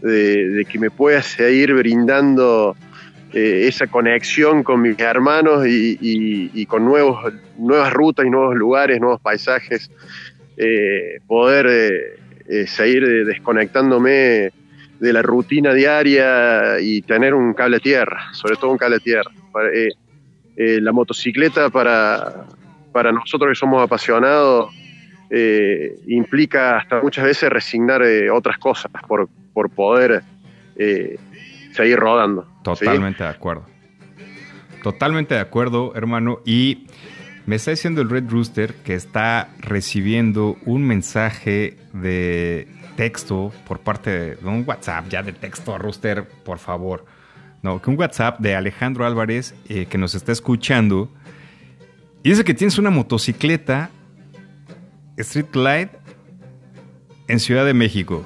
de, que me pueda seguir brindando eh, esa conexión con mis hermanos y, con nuevos, nuevas rutas y nuevos lugares, nuevos paisajes, eh, poder seguir desconectándome de la rutina diaria y tener un cable a tierra, sobre todo un cable a tierra. La motocicleta para, para nosotros que somos apasionados eh, implica hasta muchas veces resignar eh, otras cosas por, por poder eh, seguir rodando. Totalmente de acuerdo. Totalmente de acuerdo, hermano. Y me está diciendo el Red Rooster que está recibiendo un mensaje de texto por parte de un WhatsApp, ya de texto Rooster, por favor. No, que un WhatsApp de Alejandro Álvarez que nos está escuchando. Y dice que tienes una motocicleta Street Glide en Ciudad de México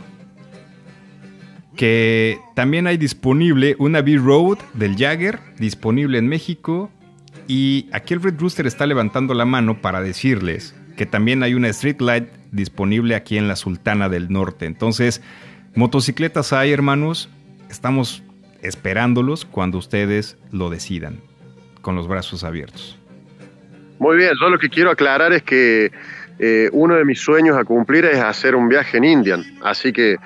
que también hay disponible una B-Road del Jagger, disponible en México. Y aquí el Red Rooster está levantando la mano para decirles que también hay una Street Light disponible aquí en la Sultana del Norte. Entonces, motocicletas hay, hermanos. Estamos esperándolos cuando ustedes lo decidan, con los brazos abiertos. Muy bien, yo lo que quiero aclarar es que eh, uno de mis sueños a cumplir es hacer un viaje en Indian, así que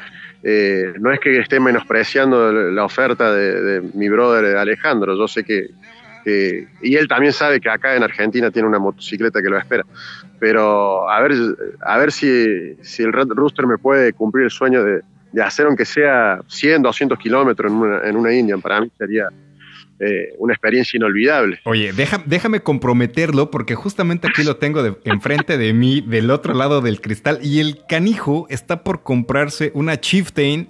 eh, no es que esté menospreciando la oferta de, mi brother Alejandro, yo sé que, que- y él también sabe que acá en Argentina tiene una motocicleta que lo espera, pero a ver, a ver si, si el Red Rooster me puede cumplir el sueño de, de hacer aunque sea 100, 200 kilómetros en una, en una Indian, para mí sería eh, una experiencia inolvidable. Oye, deja- déjame comprometerlo porque justamente aquí lo tengo de- enfrente de mí, del otro lado del cristal, y el canijo está por comprarse una Chieftain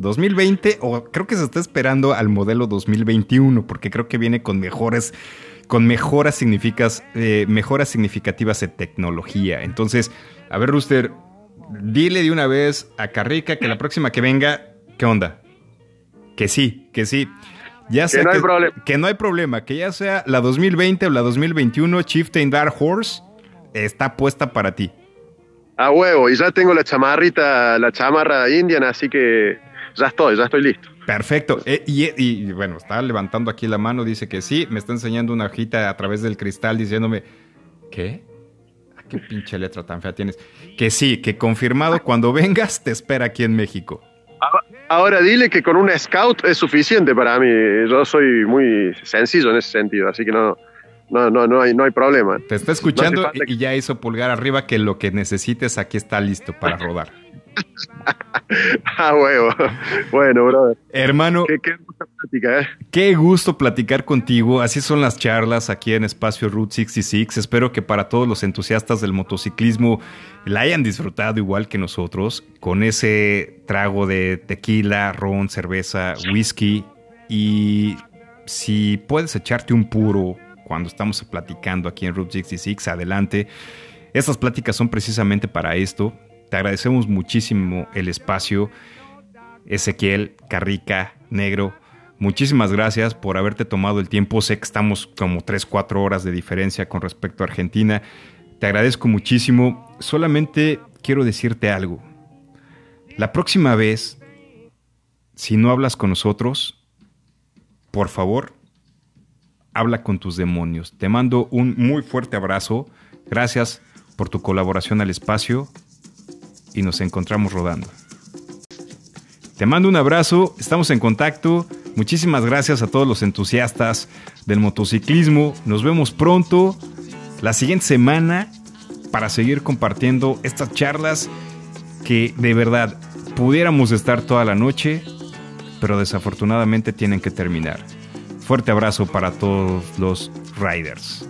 2020 o creo que se está esperando al modelo 2021 porque creo que viene con mejores con mejoras, eh, mejoras significativas de tecnología. Entonces, a ver, Rooster, dile de una vez a Carrica que la próxima que venga, ¿qué onda? Que sí, que sí. Ya sea no hay que no hay problema, que ya sea la 2020 o la 2021, Chieftain Dark Horse está puesta para ti. A huevo, y ya tengo la chamarrita, la chamarra indiana, así que ya estoy, ya estoy listo. Perfecto. Eh, y, y, bueno, está levantando aquí la mano, dice que sí, me está enseñando una hojita a través del cristal diciéndome, ¿qué? ¿Qué pinche letra tan fea tienes? Que sí, que confirmado, cuando vengas te espera aquí en México. Ahora dile que con una scout es suficiente para mí. Yo soy muy sencillo en ese sentido, así que no, no, no, no hay, no hay problema. Te está escuchando No y ya hizo pulgar arriba que lo que necesites aquí está listo para rodar. A huevo. Bueno, brother. Hermano, Qué, qué plática, ¿eh? Qué gusto platicar contigo. Así son las charlas aquí en Espacio Route 66. Espero que para todos los entusiastas del motociclismo la hayan disfrutado igual que nosotros, con ese trago de tequila, ron, cerveza, whisky. Y si puedes echarte un puro cuando estamos platicando aquí en Route 66, adelante. Estas pláticas son precisamente para esto. Te agradecemos muchísimo el espacio. Ezequiel, Carrica, Negro, muchísimas gracias por haberte tomado el tiempo. Sé que estamos como 3, 4 horas de diferencia con respecto a Argentina. Te agradezco muchísimo. Solamente quiero decirte algo. La próxima vez, si no hablas con nosotros, por favor, habla con tus demonios. Te mando un muy fuerte abrazo. Gracias por tu colaboración al espacio y nos encontramos rodando. Te mando un abrazo, estamos en contacto. Muchísimas gracias a todos los entusiastas del motociclismo. Nos vemos pronto, la siguiente semana, para seguir compartiendo estas charlas que de verdad pudiéramos estar toda la noche, pero desafortunadamente tienen que terminar. Fuerte abrazo para todos los riders.